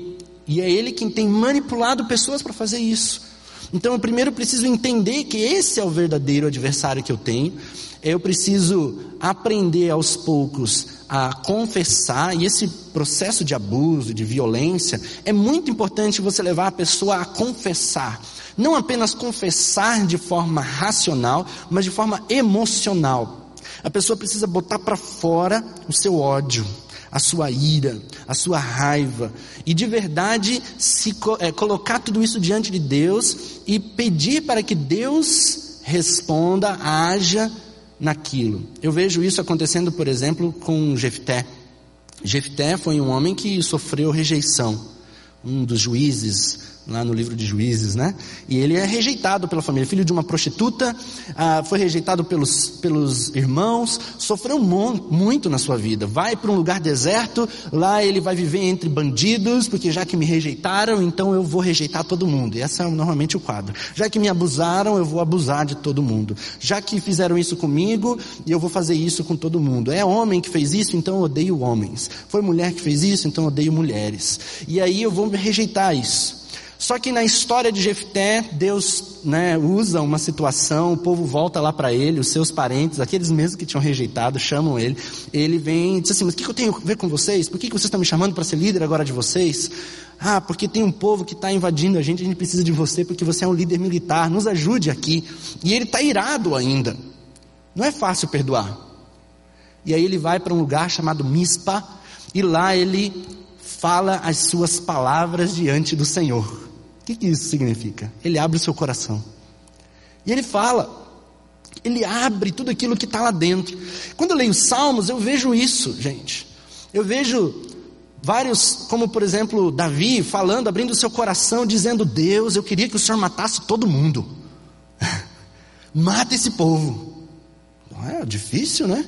S1: E é ele quem tem manipulado pessoas para fazer isso. Então eu primeiro preciso entender que esse é o verdadeiro adversário que eu tenho. Eu preciso aprender aos poucos a confessar, e esse processo de abuso, de violência, é muito importante você levar a pessoa a confessar. Não apenas confessar de forma racional, mas de forma emocional. A pessoa precisa botar para fora o seu ódio a sua ira, a sua raiva, e de verdade se é, colocar tudo isso diante de Deus e pedir para que Deus responda, haja naquilo. Eu vejo isso acontecendo, por exemplo, com Jefté. Jefté foi um homem que sofreu rejeição. Um dos juízes lá no livro de Juízes, né? E ele é rejeitado pela família, filho de uma prostituta, ah, foi rejeitado pelos, pelos irmãos, sofreu muito na sua vida. Vai para um lugar deserto, lá ele vai viver entre bandidos, porque já que me rejeitaram, então eu vou rejeitar todo mundo. E esse é normalmente o quadro. Já que me abusaram, eu vou abusar de todo mundo. Já que fizeram isso comigo, eu vou fazer isso com todo mundo. É homem que fez isso, então eu odeio homens. Foi mulher que fez isso, então eu odeio mulheres. E aí eu vou rejeitar isso. Só que na história de Jefté, Deus né, usa uma situação, o povo volta lá para ele, os seus parentes, aqueles mesmos que tinham rejeitado, chamam ele. Ele vem e diz assim: Mas o que eu tenho a ver com vocês? Por que vocês estão me chamando para ser líder agora de vocês? Ah, porque tem um povo que está invadindo a gente, a gente precisa de você, porque você é um líder militar, nos ajude aqui. E ele está irado ainda. Não é fácil perdoar. E aí ele vai para um lugar chamado Mispa, e lá ele fala as suas palavras diante do Senhor que, que isso significa? Ele abre o seu coração. E ele fala. Ele abre tudo aquilo que está lá dentro. Quando eu leio Salmos, eu vejo isso, gente. Eu vejo vários, como por exemplo, Davi falando, abrindo o seu coração, dizendo: Deus, eu queria que o Senhor matasse todo mundo. Mata esse povo. Não é difícil, né?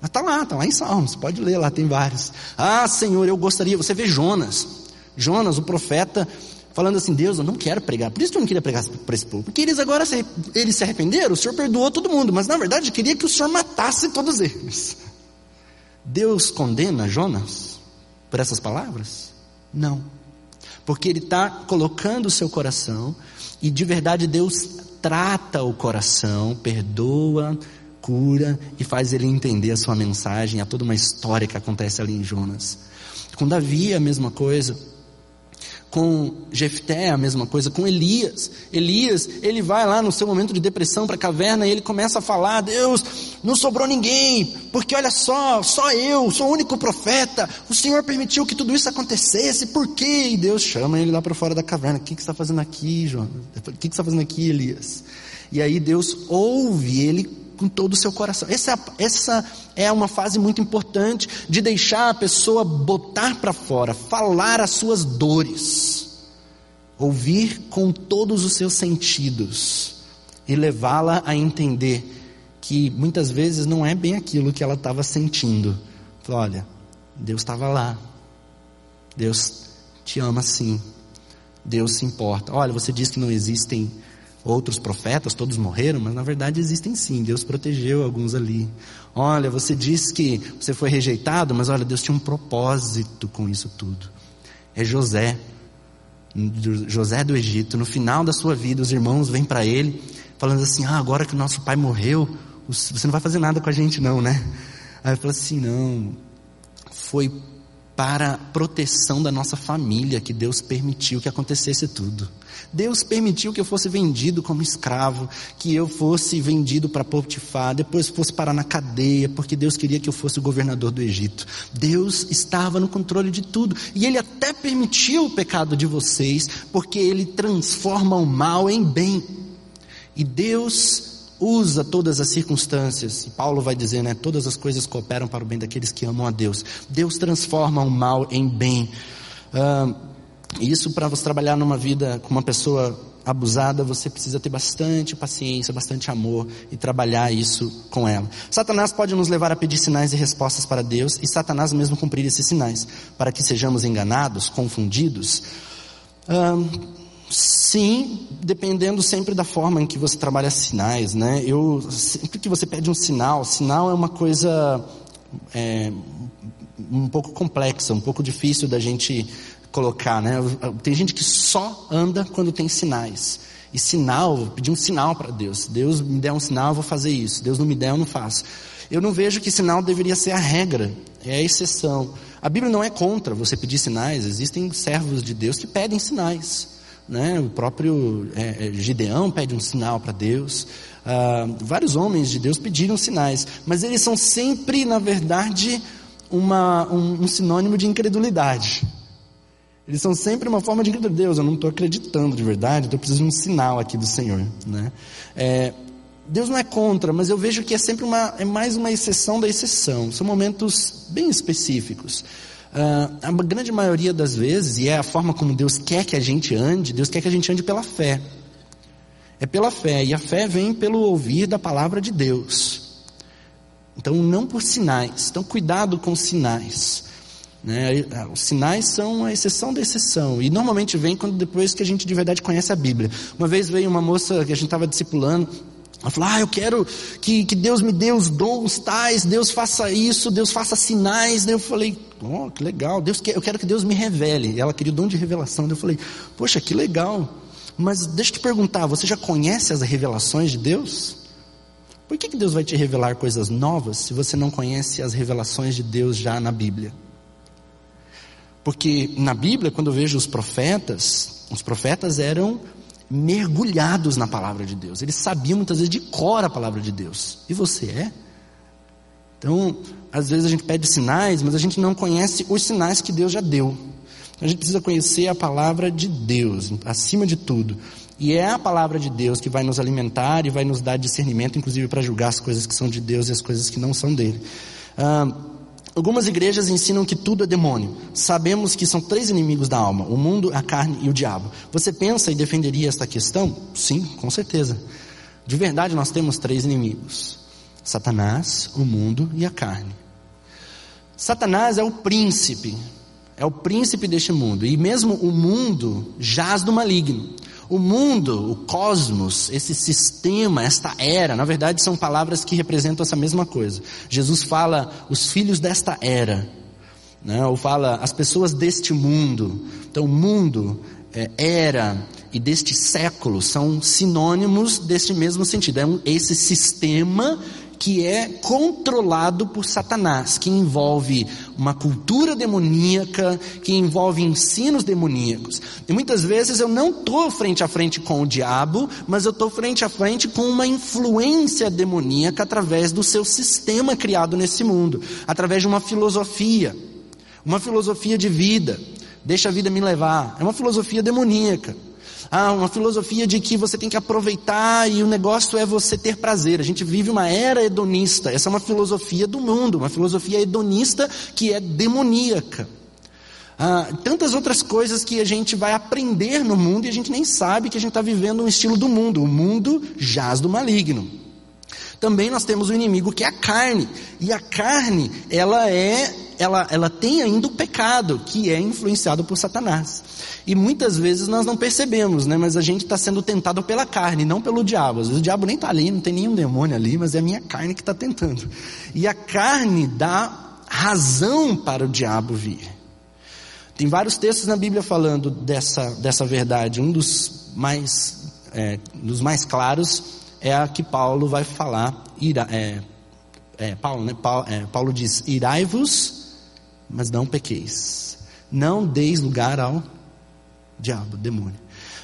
S1: Mas está lá, está lá em Salmos, pode ler lá, tem vários. Ah, Senhor, eu gostaria. Você vê Jonas. Jonas, o profeta, falando assim: Deus, eu não quero pregar. Por isso que eu não queria pregar para esse povo. Porque eles agora se, eles se arrependeram, o Senhor perdoou todo mundo. Mas na verdade queria que o Senhor matasse todos eles. Deus condena Jonas por essas palavras? Não. Porque ele está colocando o seu coração e de verdade Deus trata o coração, perdoa, cura e faz ele entender a sua mensagem. Há toda uma história que acontece ali em Jonas. Com Davi a mesma coisa com Jefté a mesma coisa, com Elias. Elias, ele vai lá no seu momento de depressão para a caverna e ele começa a falar: Deus, não sobrou ninguém, porque olha só, só eu, sou o único profeta. O Senhor permitiu que tudo isso acontecesse, por quê? E Deus chama ele lá para fora da caverna: O que, que você está fazendo aqui, Jonas? O que, que você está fazendo aqui, Elias? E aí Deus ouve ele com todo o seu coração. Essa, é essa é uma fase muito importante de deixar a pessoa botar para fora, falar as suas dores, ouvir com todos os seus sentidos e levá-la a entender que muitas vezes não é bem aquilo que ela estava sentindo. Olha, Deus estava lá, Deus te ama sim, Deus se importa. Olha, você diz que não existem outros profetas, todos morreram, mas na verdade existem sim, Deus protegeu alguns ali. Olha, você diz que você foi rejeitado, mas olha, Deus tinha um propósito com isso tudo. É José, José do Egito, no final da sua vida, os irmãos vêm para ele, falando assim: Ah, agora que o nosso pai morreu, você não vai fazer nada com a gente, não, né? Aí ele falou assim: Não, foi para proteção da nossa família que Deus permitiu que acontecesse tudo. Deus permitiu que eu fosse vendido como escravo, que eu fosse vendido para Potifar, depois fosse parar na cadeia, porque Deus queria que eu fosse o governador do Egito. Deus estava no controle de tudo, e Ele até permitiu o pecado de vocês, porque Ele transforma o mal em bem. E Deus usa todas as circunstâncias, Paulo vai dizer, né? Todas as coisas cooperam para o bem daqueles que amam a Deus. Deus transforma o mal em bem. E isso para você trabalhar numa vida com uma pessoa abusada, você precisa ter bastante paciência, bastante amor e trabalhar isso com ela. Satanás pode nos levar a pedir sinais e respostas para Deus e Satanás mesmo cumprir esses sinais, para que sejamos enganados, confundidos. Sim, dependendo sempre da forma em que você trabalha sinais, né? Eu sempre que você pede um sinal, sinal é uma coisa é, um pouco complexa, um pouco difícil da gente colocar, né? Tem gente que só anda quando tem sinais. E sinal, pedir um sinal para Deus. Deus me der um sinal, eu vou fazer isso. Deus não me der, eu não faço. Eu não vejo que sinal deveria ser a regra, é a exceção. A Bíblia não é contra você pedir sinais, existem servos de Deus que pedem sinais. Né? O próprio é, é Gideão pede um sinal para Deus. Ah, vários homens de Deus pediram sinais, mas eles são sempre, na verdade, uma, um, um sinônimo de incredulidade. Eles são sempre uma forma de Deus, eu não estou acreditando de verdade, estou precisando de um sinal aqui do Senhor. Né? É, Deus não é contra, mas eu vejo que é sempre uma, é mais uma exceção da exceção. São momentos bem específicos. Uh, a grande maioria das vezes, e é a forma como Deus quer que a gente ande, Deus quer que a gente ande pela fé. É pela fé, e a fé vem pelo ouvir da palavra de Deus. Então, não por sinais. Então, cuidado com sinais. Né? Os sinais são a exceção da exceção. E normalmente vem quando depois que a gente de verdade conhece a Bíblia. Uma vez veio uma moça que a gente estava discipulando. Ela falou: Ah, eu quero que, que Deus me dê os dons tais, Deus faça isso, Deus faça sinais. Daí eu falei: Oh, que legal, Deus quer, eu quero que Deus me revele. E ela queria o dom de revelação. Daí eu falei: Poxa, que legal. Mas deixa eu te perguntar: você já conhece as revelações de Deus? Por que, que Deus vai te revelar coisas novas se você não conhece as revelações de Deus já na Bíblia? Porque na Bíblia, quando eu vejo os profetas, os profetas eram mergulhados na palavra de Deus. Eles sabiam muitas vezes de cor a palavra de Deus. E você é? Então, às vezes a gente pede sinais, mas a gente não conhece os sinais que Deus já deu. A gente precisa conhecer a palavra de Deus, acima de tudo. E é a palavra de Deus que vai nos alimentar e vai nos dar discernimento, inclusive para julgar as coisas que são de Deus e as coisas que não são dele. Ah, Algumas igrejas ensinam que tudo é demônio. Sabemos que são três inimigos da alma: o mundo, a carne e o diabo. Você pensa e defenderia esta questão? Sim, com certeza. De verdade, nós temos três inimigos: Satanás, o mundo e a carne. Satanás é o príncipe, é o príncipe deste mundo, e mesmo o mundo jaz do maligno. O mundo, o cosmos, esse sistema, esta era, na verdade são palavras que representam essa mesma coisa. Jesus fala os filhos desta era, né? ou fala as pessoas deste mundo. Então, mundo, é, era e deste século são sinônimos deste mesmo sentido. É um, esse sistema que é controlado por Satanás, que envolve uma cultura demoníaca, que envolve ensinos demoníacos. E muitas vezes eu não estou frente a frente com o diabo, mas eu estou frente a frente com uma influência demoníaca através do seu sistema criado nesse mundo, através de uma filosofia, uma filosofia de vida. Deixa a vida me levar. É uma filosofia demoníaca. Ah, uma filosofia de que você tem que aproveitar e o negócio é você ter prazer. A gente vive uma era hedonista. Essa é uma filosofia do mundo, uma filosofia hedonista que é demoníaca. Ah, tantas outras coisas que a gente vai aprender no mundo e a gente nem sabe que a gente está vivendo um estilo do mundo. O mundo jaz do maligno. Também nós temos o inimigo que é a carne. E a carne, ela é, ela, ela tem ainda o pecado, que é influenciado por Satanás. E muitas vezes nós não percebemos, né? Mas a gente está sendo tentado pela carne, não pelo diabo. Às vezes o diabo nem está ali, não tem nenhum demônio ali, mas é a minha carne que está tentando. E a carne dá razão para o diabo vir. Tem vários textos na Bíblia falando dessa, dessa verdade. Um dos mais, é, dos mais claros é a que Paulo vai falar. Ira, é, é, Paulo, né? Paulo, é, Paulo diz: Irai-vos, mas não pequeis. Não deis lugar ao Diabo, demônio.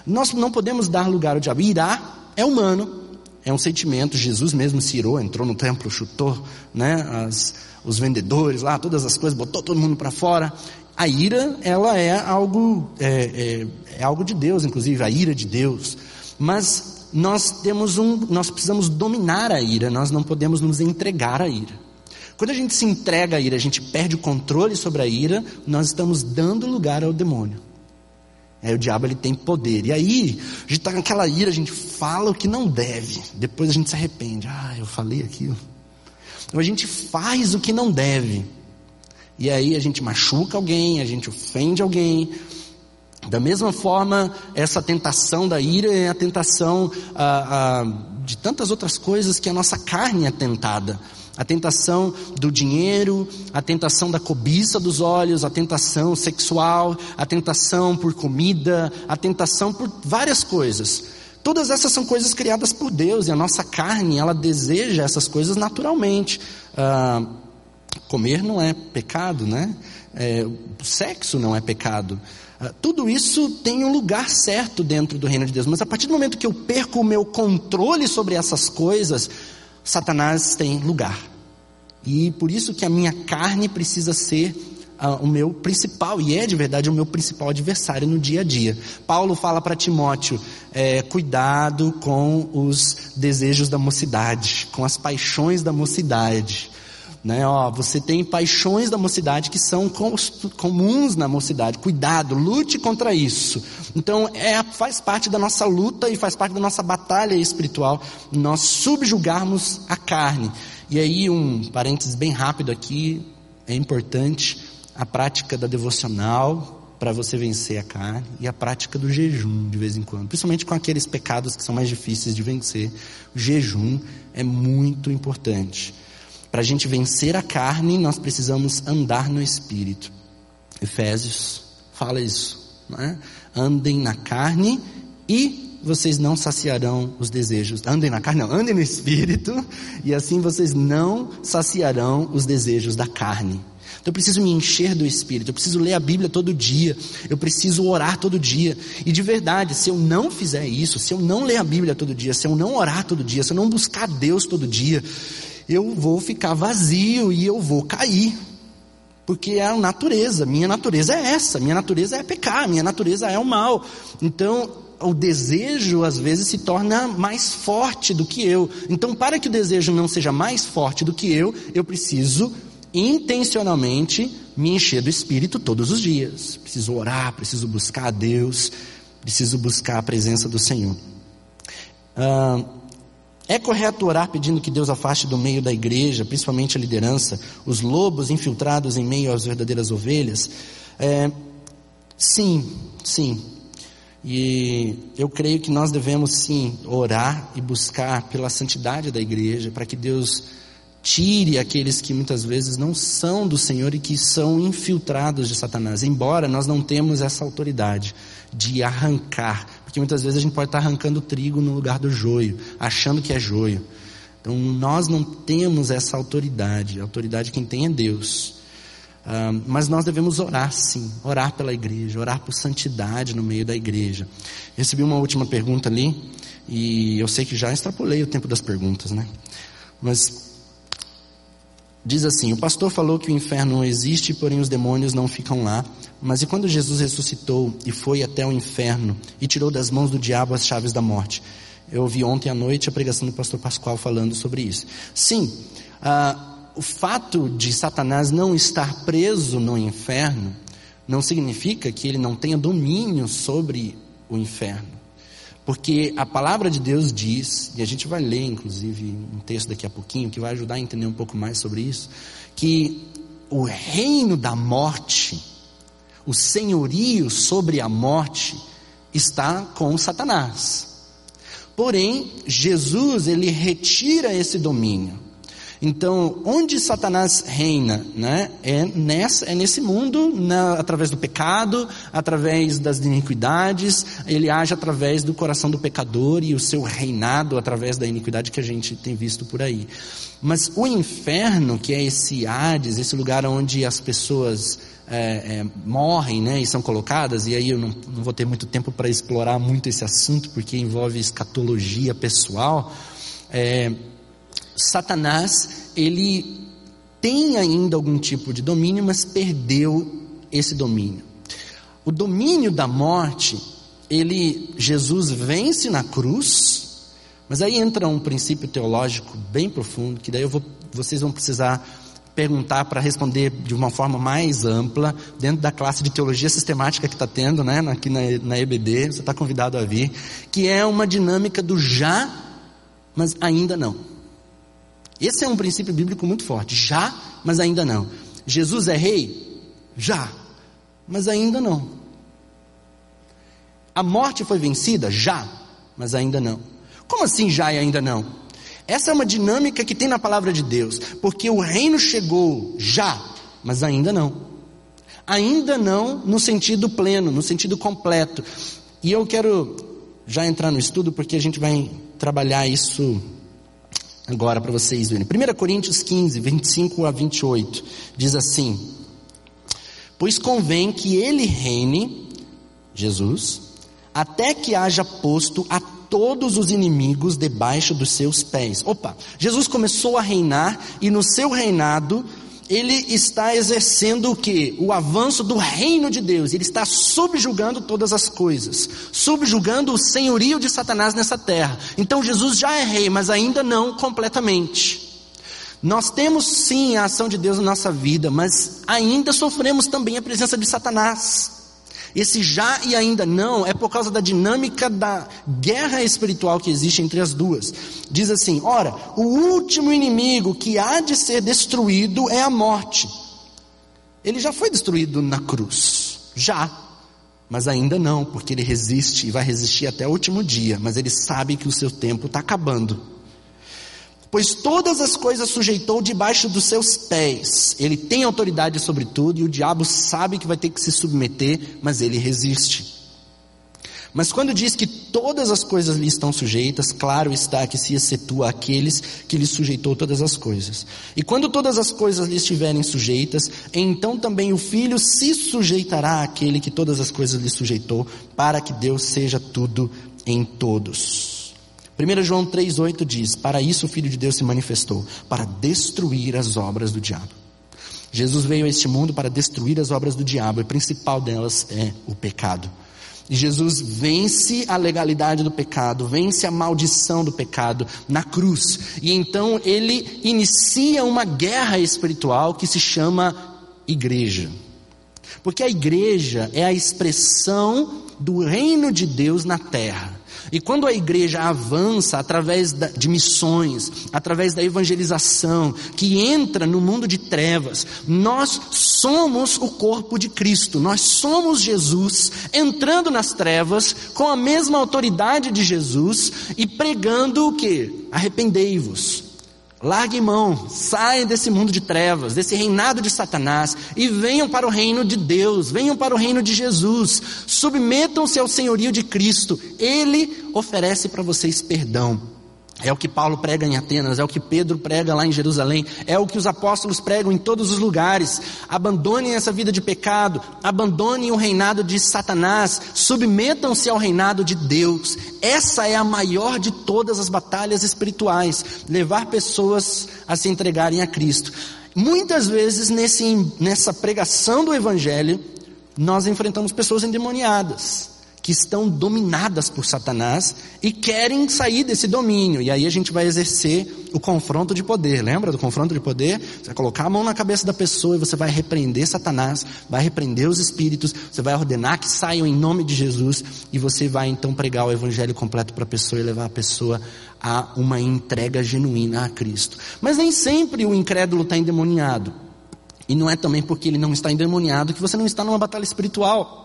S1: Nós não podemos dar lugar ao diabo. Irá é humano, é um sentimento. Jesus mesmo se irou, entrou no templo, chutou né, as, os vendedores lá, todas as coisas, botou todo mundo para fora. A ira, ela é algo, é, é, é algo de Deus, inclusive, a ira de Deus. Mas nós temos um, nós precisamos dominar a ira, nós não podemos nos entregar à ira. Quando a gente se entrega à ira, a gente perde o controle sobre a ira, nós estamos dando lugar ao demônio. Aí o diabo ele tem poder. E aí, a gente está naquela ira, a gente fala o que não deve. Depois a gente se arrepende. Ah, eu falei aquilo. Então a gente faz o que não deve. E aí a gente machuca alguém, a gente ofende alguém. Da mesma forma, essa tentação da ira é a tentação ah, ah, de tantas outras coisas que a nossa carne é tentada a tentação do dinheiro, a tentação da cobiça dos olhos, a tentação sexual, a tentação por comida, a tentação por várias coisas. Todas essas são coisas criadas por Deus e a nossa carne, ela deseja essas coisas naturalmente. Ah, comer não é pecado, né? É, sexo não é pecado. Ah, tudo isso tem um lugar certo dentro do reino de Deus, mas a partir do momento que eu perco o meu controle sobre essas coisas, Satanás tem lugar. E por isso que a minha carne precisa ser uh, o meu principal, e é de verdade o meu principal adversário no dia a dia. Paulo fala para Timóteo: é, cuidado com os desejos da mocidade, com as paixões da mocidade. Né, ó, você tem paixões da mocidade que são comuns na mocidade. Cuidado, lute contra isso. Então, é, faz parte da nossa luta e faz parte da nossa batalha espiritual nós subjugarmos a carne. E aí, um parênteses bem rápido aqui, é importante a prática da devocional para você vencer a carne e a prática do jejum de vez em quando, principalmente com aqueles pecados que são mais difíceis de vencer. O jejum é muito importante. Para a gente vencer a carne, nós precisamos andar no Espírito. Efésios fala isso. Não é? Andem na carne e vocês não saciarão os desejos. Andem na carne, não, andem no Espírito, e assim vocês não saciarão os desejos da carne. Então eu preciso me encher do Espírito, eu preciso ler a Bíblia todo dia, eu preciso orar todo dia. E de verdade, se eu não fizer isso, se eu não ler a Bíblia todo dia, se eu não orar todo dia, se eu não buscar Deus todo dia, eu vou ficar vazio e eu vou cair. Porque é a natureza, minha natureza é essa, minha natureza é pecar, minha natureza é o mal. Então, o desejo às vezes se torna mais forte do que eu. Então, para que o desejo não seja mais forte do que eu, eu preciso intencionalmente me encher do Espírito todos os dias. Preciso orar, preciso buscar a Deus, preciso buscar a presença do Senhor. Ah, é correto orar pedindo que Deus afaste do meio da igreja, principalmente a liderança, os lobos infiltrados em meio às verdadeiras ovelhas? É, sim, sim. E eu creio que nós devemos sim orar e buscar pela santidade da igreja, para que Deus tire aqueles que muitas vezes não são do Senhor e que são infiltrados de Satanás. Embora nós não temos essa autoridade de arrancar, porque muitas vezes a gente pode estar arrancando trigo no lugar do joio, achando que é joio. Então nós não temos essa autoridade, a autoridade quem tem é Deus. Uh, mas nós devemos orar sim, orar pela igreja, orar por santidade no meio da igreja. Recebi uma última pergunta ali, e eu sei que já extrapolei o tempo das perguntas, né? Mas Diz assim: O pastor falou que o inferno não existe, porém os demônios não ficam lá. Mas e quando Jesus ressuscitou e foi até o inferno e tirou das mãos do diabo as chaves da morte? Eu ouvi ontem à noite a pregação do pastor Pascoal falando sobre isso. Sim, ah, o fato de Satanás não estar preso no inferno não significa que ele não tenha domínio sobre o inferno. Porque a palavra de Deus diz, e a gente vai ler inclusive um texto daqui a pouquinho que vai ajudar a entender um pouco mais sobre isso, que o reino da morte, o senhorio sobre a morte, está com Satanás. Porém, Jesus, ele retira esse domínio. Então, onde Satanás reina, né? É, nessa, é nesse mundo, na, através do pecado, através das iniquidades, ele age através do coração do pecador e o seu reinado através da iniquidade que a gente tem visto por aí. Mas o inferno, que é esse Hades, esse lugar onde as pessoas é, é, morrem né, e são colocadas, e aí eu não, não vou ter muito tempo para explorar muito esse assunto, porque envolve escatologia pessoal. É, Satanás, ele tem ainda algum tipo de domínio, mas perdeu esse domínio. O domínio da morte, ele, Jesus vence na cruz, mas aí entra um princípio teológico bem profundo, que daí vou, vocês vão precisar perguntar para responder de uma forma mais ampla, dentro da classe de teologia sistemática que está tendo, né, aqui na, na EBD, você está convidado a vir, que é uma dinâmica do já, mas ainda não. Esse é um princípio bíblico muito forte. Já, mas ainda não. Jesus é rei? Já, mas ainda não. A morte foi vencida? Já, mas ainda não. Como assim já e ainda não? Essa é uma dinâmica que tem na palavra de Deus, porque o reino chegou já, mas ainda não. Ainda não no sentido pleno, no sentido completo. E eu quero já entrar no estudo porque a gente vai trabalhar isso agora para vocês verem. 1 Coríntios 15, 25 a 28 diz assim: Pois convém que ele reine, Jesus, até que haja posto a todos os inimigos debaixo dos seus pés. Opa, Jesus começou a reinar e no seu reinado ele está exercendo o que? O avanço do reino de Deus. Ele está subjugando todas as coisas, subjugando o senhorio de Satanás nessa terra. Então Jesus já é rei, mas ainda não completamente. Nós temos sim a ação de Deus na nossa vida, mas ainda sofremos também a presença de Satanás. Esse já e ainda não é por causa da dinâmica da guerra espiritual que existe entre as duas. Diz assim: ora, o último inimigo que há de ser destruído é a morte. Ele já foi destruído na cruz, já, mas ainda não, porque ele resiste e vai resistir até o último dia, mas ele sabe que o seu tempo está acabando pois todas as coisas sujeitou debaixo dos seus pés. Ele tem autoridade sobre tudo e o diabo sabe que vai ter que se submeter, mas ele resiste. Mas quando diz que todas as coisas lhe estão sujeitas, claro está que se excetua aqueles que lhe sujeitou todas as coisas. E quando todas as coisas lhe estiverem sujeitas, então também o filho se sujeitará àquele que todas as coisas lhe sujeitou, para que Deus seja tudo em todos. 1 João 3,8 diz: Para isso o Filho de Deus se manifestou, para destruir as obras do diabo. Jesus veio a este mundo para destruir as obras do diabo, e a principal delas é o pecado. E Jesus vence a legalidade do pecado, vence a maldição do pecado na cruz. E então ele inicia uma guerra espiritual que se chama igreja. Porque a igreja é a expressão do reino de Deus na terra. E quando a igreja avança através de missões, através da evangelização, que entra no mundo de trevas, nós somos o corpo de Cristo, nós somos Jesus entrando nas trevas com a mesma autoridade de Jesus e pregando o que? Arrependei-vos, Larguem mão, saiam desse mundo de trevas, desse reinado de Satanás e venham para o reino de Deus, venham para o reino de Jesus. Submetam-se ao senhorio de Cristo. Ele oferece para vocês perdão. É o que Paulo prega em Atenas, é o que Pedro prega lá em Jerusalém, é o que os apóstolos pregam em todos os lugares. Abandonem essa vida de pecado, abandonem o reinado de Satanás, submetam-se ao reinado de Deus. Essa é a maior de todas as batalhas espirituais, levar pessoas a se entregarem a Cristo. Muitas vezes nesse, nessa pregação do Evangelho, nós enfrentamos pessoas endemoniadas que estão dominadas por Satanás e querem sair desse domínio. E aí a gente vai exercer o confronto de poder. Lembra do confronto de poder? Você vai colocar a mão na cabeça da pessoa e você vai repreender Satanás, vai repreender os espíritos, você vai ordenar que saiam em nome de Jesus e você vai então pregar o evangelho completo para a pessoa e levar a pessoa a uma entrega genuína a Cristo. Mas nem sempre o incrédulo está endemoniado. E não é também porque ele não está endemoniado que você não está numa batalha espiritual.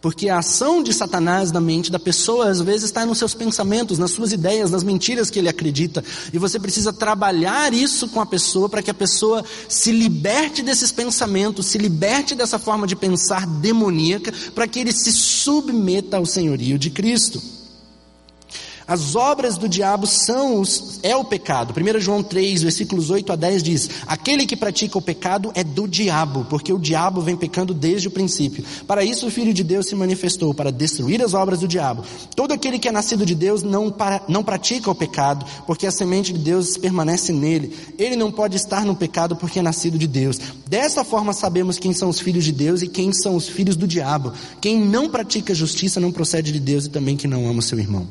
S1: Porque a ação de Satanás na mente da pessoa às vezes está nos seus pensamentos, nas suas ideias, nas mentiras que ele acredita. E você precisa trabalhar isso com a pessoa para que a pessoa se liberte desses pensamentos, se liberte dessa forma de pensar demoníaca, para que ele se submeta ao senhorio de Cristo. As obras do diabo são os, é o pecado. 1 João 3, versículos 8 a 10 diz: Aquele que pratica o pecado é do diabo, porque o diabo vem pecando desde o princípio. Para isso o Filho de Deus se manifestou, para destruir as obras do diabo. Todo aquele que é nascido de Deus não, para, não pratica o pecado, porque a semente de Deus permanece nele. Ele não pode estar no pecado porque é nascido de Deus. Dessa forma sabemos quem são os filhos de Deus e quem são os filhos do diabo. Quem não pratica justiça não procede de Deus e também quem não ama o seu irmão.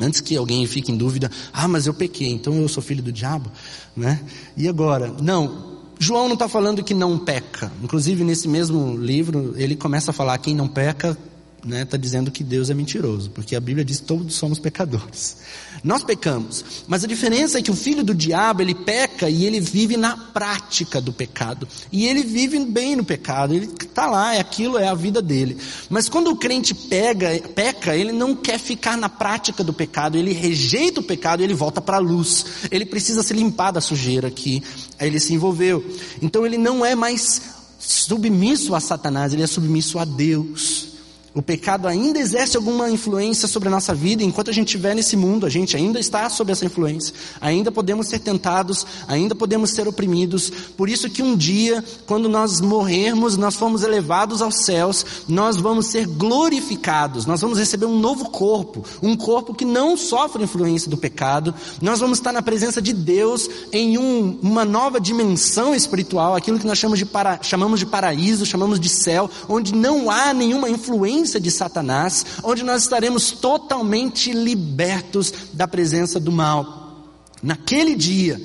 S1: Antes que alguém fique em dúvida, ah, mas eu pequei, então eu sou filho do diabo, né? E agora? Não, João não está falando que não peca. Inclusive, nesse mesmo livro, ele começa a falar: quem não peca está né, dizendo que Deus é mentiroso, porque a Bíblia diz que todos somos pecadores. Nós pecamos, mas a diferença é que o filho do diabo ele peca e ele vive na prática do pecado. E ele vive bem no pecado, ele está lá, é aquilo, é a vida dele. Mas quando o crente pega, peca, ele não quer ficar na prática do pecado, ele rejeita o pecado e ele volta para a luz. Ele precisa se limpar da sujeira que ele se envolveu. Então ele não é mais submisso a Satanás, ele é submisso a Deus. O pecado ainda exerce alguma influência sobre a nossa vida, enquanto a gente estiver nesse mundo, a gente ainda está sob essa influência. Ainda podemos ser tentados, ainda podemos ser oprimidos. Por isso que um dia, quando nós morrermos, nós formos elevados aos céus, nós vamos ser glorificados. Nós vamos receber um novo corpo, um corpo que não sofre influência do pecado. Nós vamos estar na presença de Deus em um, uma nova dimensão espiritual, aquilo que nós chamamos de, para, chamamos de paraíso, chamamos de céu, onde não há nenhuma influência influência de Satanás, onde nós estaremos totalmente libertos da presença do mal. Naquele dia,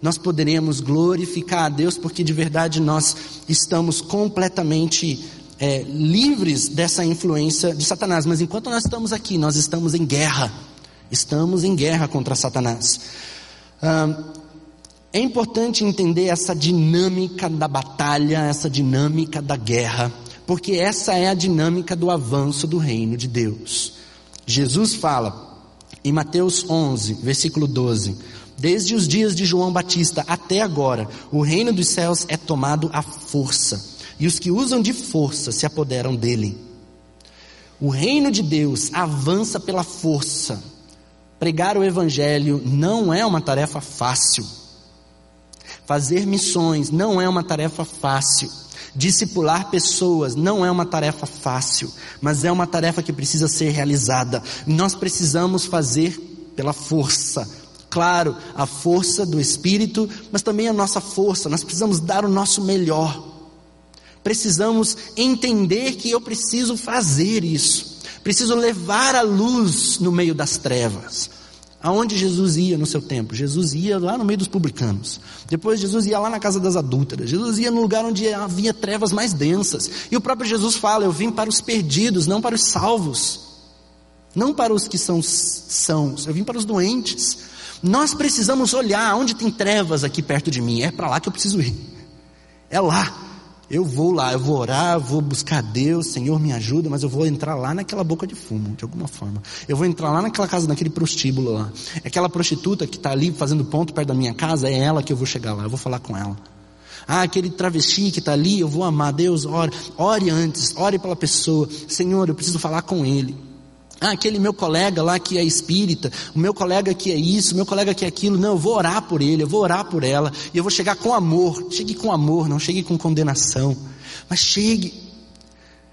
S1: nós poderemos glorificar a Deus, porque de verdade nós estamos completamente é, livres dessa influência de Satanás. Mas enquanto nós estamos aqui, nós estamos em guerra. Estamos em guerra contra Satanás. é importante entender essa dinâmica da batalha, essa dinâmica da guerra porque essa é a dinâmica do avanço do reino de Deus. Jesus fala em Mateus 11, versículo 12: Desde os dias de João Batista até agora, o reino dos céus é tomado à força, e os que usam de força se apoderam dele. O reino de Deus avança pela força. Pregar o evangelho não é uma tarefa fácil. Fazer missões não é uma tarefa fácil. Discipular pessoas não é uma tarefa fácil, mas é uma tarefa que precisa ser realizada. Nós precisamos fazer pela força. Claro, a força do Espírito, mas também a nossa força. Nós precisamos dar o nosso melhor. Precisamos entender que eu preciso fazer isso. Preciso levar a luz no meio das trevas. Aonde Jesus ia no seu tempo? Jesus ia lá no meio dos publicanos. Depois Jesus ia lá na casa das adúlteras. Jesus ia no lugar onde havia trevas mais densas. E o próprio Jesus fala: Eu vim para os perdidos, não para os salvos. Não para os que são sãos, eu vim para os doentes. Nós precisamos olhar onde tem trevas aqui perto de mim. É para lá que eu preciso ir. É lá. Eu vou lá, eu vou orar, vou buscar Deus, Senhor me ajuda, mas eu vou entrar lá naquela boca de fumo, de alguma forma. Eu vou entrar lá naquela casa, naquele prostíbulo lá. Aquela prostituta que está ali fazendo ponto perto da minha casa, é ela que eu vou chegar lá, eu vou falar com ela. Ah, aquele travesti que está ali, eu vou amar Deus, ore, ore antes, ore pela pessoa. Senhor, eu preciso falar com ele. Ah, aquele meu colega lá que é espírita, o meu colega que é isso, o meu colega que é aquilo. Não, eu vou orar por ele, eu vou orar por ela, e eu vou chegar com amor. Chegue com amor, não chegue com condenação. Mas chegue,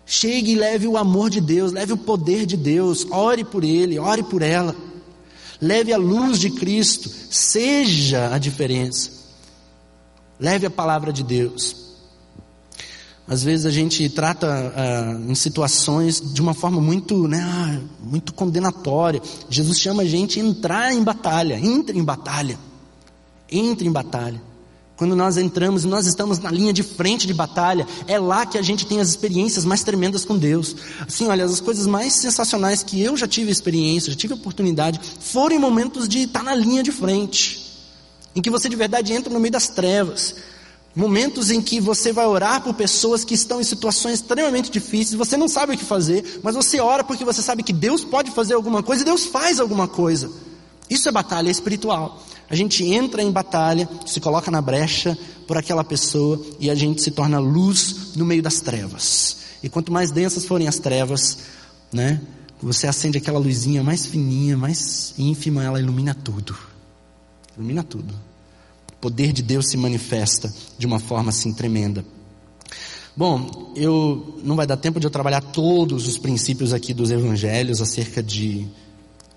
S1: chegue e leve o amor de Deus, leve o poder de Deus, ore por ele, ore por ela. Leve a luz de Cristo, seja a diferença. Leve a palavra de Deus. Às vezes a gente trata ah, em situações de uma forma muito, né, ah, muito condenatória. Jesus chama a gente a entrar em batalha. Entre em batalha. Entre em batalha. Quando nós entramos e nós estamos na linha de frente de batalha, é lá que a gente tem as experiências mais tremendas com Deus. Assim, olha, as coisas mais sensacionais que eu já tive experiência, já tive oportunidade, foram em momentos de estar na linha de frente. Em que você de verdade entra no meio das trevas Momentos em que você vai orar por pessoas que estão em situações extremamente difíceis, você não sabe o que fazer, mas você ora porque você sabe que Deus pode fazer alguma coisa e Deus faz alguma coisa. Isso é batalha espiritual. A gente entra em batalha, se coloca na brecha por aquela pessoa e a gente se torna luz no meio das trevas. E quanto mais densas forem as trevas, né, você acende aquela luzinha mais fininha, mais ínfima, ela ilumina tudo. Ilumina tudo. O poder de Deus se manifesta de uma forma assim tremenda. Bom, eu não vai dar tempo de eu trabalhar todos os princípios aqui dos evangelhos acerca de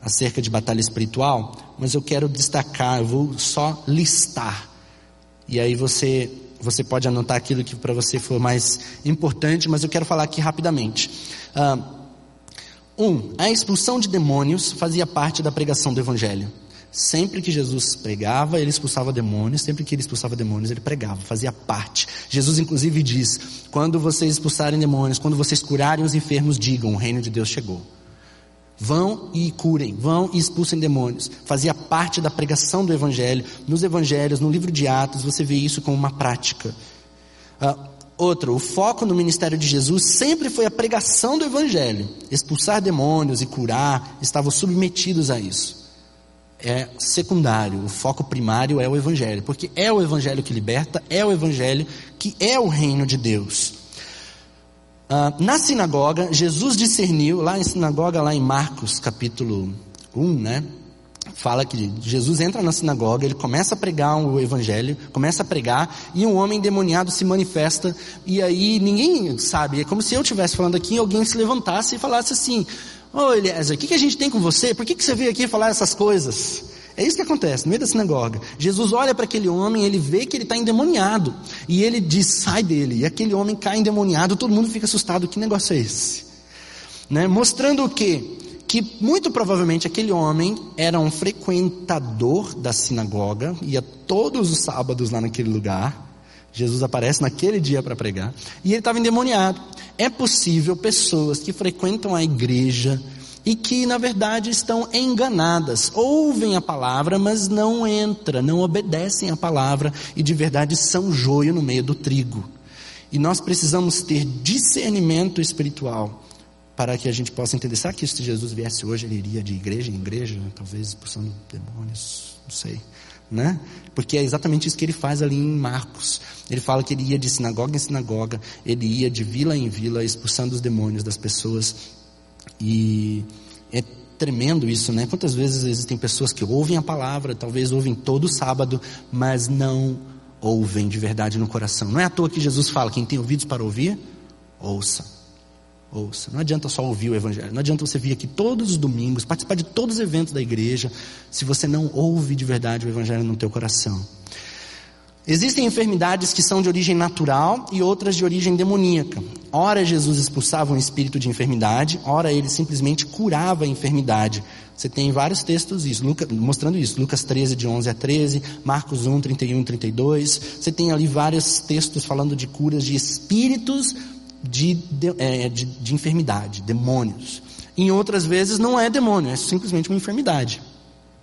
S1: acerca de batalha espiritual, mas eu quero destacar, eu vou só listar. E aí você você pode anotar aquilo que para você for mais importante, mas eu quero falar aqui rapidamente. Uh, um, a expulsão de demônios fazia parte da pregação do evangelho. Sempre que Jesus pregava, ele expulsava demônios, sempre que ele expulsava demônios, ele pregava, fazia parte. Jesus inclusive diz: "Quando vocês expulsarem demônios, quando vocês curarem os enfermos, digam: o reino de Deus chegou". Vão e curem, vão e expulsem demônios. Fazia parte da pregação do evangelho. Nos evangelhos, no livro de Atos, você vê isso como uma prática. Uh, outro, o foco no ministério de Jesus sempre foi a pregação do evangelho. Expulsar demônios e curar estavam submetidos a isso é secundário, o foco primário é o Evangelho, porque é o Evangelho que liberta, é o Evangelho que é o reino de Deus. Ah, na sinagoga, Jesus discerniu, lá em sinagoga, lá em Marcos capítulo 1, né? Fala que Jesus entra na sinagoga, ele começa a pregar o evangelho, começa a pregar, e um homem endemoniado se manifesta, e aí ninguém sabe, é como se eu estivesse falando aqui e alguém se levantasse e falasse assim: Ô oh, Eliezer, o que, que a gente tem com você? Por que, que você veio aqui falar essas coisas? É isso que acontece no meio da sinagoga. Jesus olha para aquele homem, ele vê que ele está endemoniado. E ele diz: sai dele. E aquele homem cai endemoniado, todo mundo fica assustado. Que negócio é esse? Né? Mostrando o quê? Que muito provavelmente aquele homem era um frequentador da sinagoga, ia todos os sábados lá naquele lugar. Jesus aparece naquele dia para pregar. E ele estava endemoniado. É possível pessoas que frequentam a igreja e que, na verdade, estão enganadas. Ouvem a palavra, mas não entram, não obedecem a palavra e de verdade são joio no meio do trigo. E nós precisamos ter discernimento espiritual para que a gente possa entender. Será que se Jesus viesse hoje, ele iria de igreja em igreja, talvez expulsando demônios? Não sei né? Porque é exatamente isso que ele faz ali em Marcos. Ele fala que ele ia de sinagoga em sinagoga, ele ia de vila em vila, expulsando os demônios das pessoas. E é tremendo isso, né? Quantas vezes existem pessoas que ouvem a palavra, talvez ouvem todo sábado, mas não ouvem de verdade no coração. Não é à toa que Jesus fala: quem tem ouvidos para ouvir, ouça. Ouça. Não adianta só ouvir o Evangelho. Não adianta você vir aqui todos os domingos, participar de todos os eventos da igreja, se você não ouve de verdade o Evangelho no teu coração. Existem enfermidades que são de origem natural e outras de origem demoníaca. Ora Jesus expulsava um espírito de enfermidade, ora ele simplesmente curava a enfermidade. Você tem vários textos isso, Lucas, mostrando isso. Lucas 13, de 11 a 13, Marcos 1, 31 e 32. Você tem ali vários textos falando de curas de espíritos de, de, é, de, de enfermidade, demônios. Em outras vezes não é demônio, é simplesmente uma enfermidade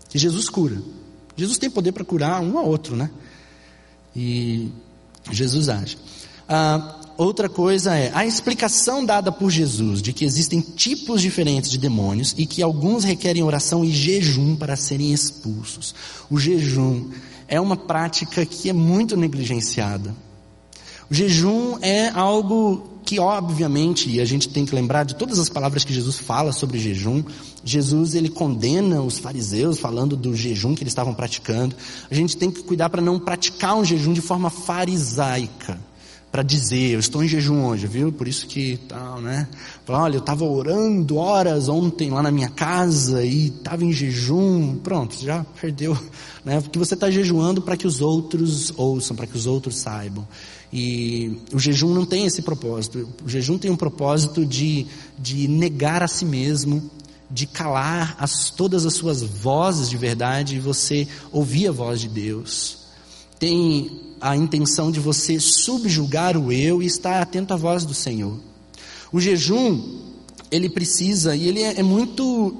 S1: que Jesus cura. Jesus tem poder para curar um a outro, né? E Jesus age. Ah, outra coisa é a explicação dada por Jesus de que existem tipos diferentes de demônios e que alguns requerem oração e jejum para serem expulsos. O jejum é uma prática que é muito negligenciada. O jejum é algo que obviamente, e a gente tem que lembrar de todas as palavras que Jesus fala sobre jejum, Jesus ele condena os fariseus falando do jejum que eles estavam praticando. A gente tem que cuidar para não praticar um jejum de forma farisaica, para dizer, eu estou em jejum hoje, viu? Por isso que tal, né? Falar, olha, eu estava orando horas ontem lá na minha casa e estava em jejum, pronto, já perdeu, né? Porque você está jejuando para que os outros ouçam, para que os outros saibam. E o jejum não tem esse propósito. O jejum tem um propósito de, de negar a si mesmo, de calar as, todas as suas vozes de verdade e você ouvir a voz de Deus. Tem a intenção de você subjugar o eu e estar atento à voz do Senhor. O jejum, ele precisa, e ele é, é muito,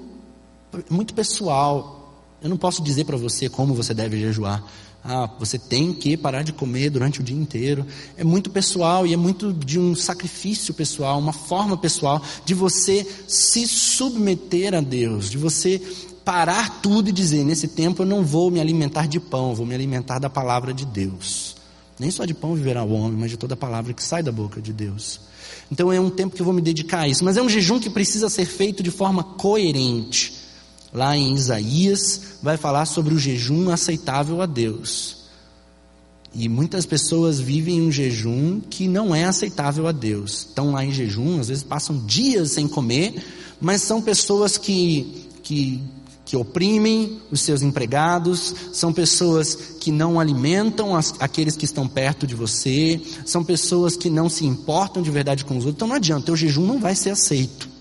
S1: muito pessoal. Eu não posso dizer para você como você deve jejuar. Ah, você tem que parar de comer durante o dia inteiro. É muito pessoal e é muito de um sacrifício pessoal, uma forma pessoal de você se submeter a Deus, de você parar tudo e dizer: nesse tempo eu não vou me alimentar de pão, vou me alimentar da palavra de Deus. Nem só de pão viverá o homem, mas de toda palavra que sai da boca de Deus. Então é um tempo que eu vou me dedicar a isso, mas é um jejum que precisa ser feito de forma coerente lá em Isaías, vai falar sobre o jejum aceitável a Deus. E muitas pessoas vivem um jejum que não é aceitável a Deus. Estão lá em jejum, às vezes passam dias sem comer, mas são pessoas que, que, que oprimem os seus empregados, são pessoas que não alimentam as, aqueles que estão perto de você, são pessoas que não se importam de verdade com os outros. Então não adianta, o jejum não vai ser aceito.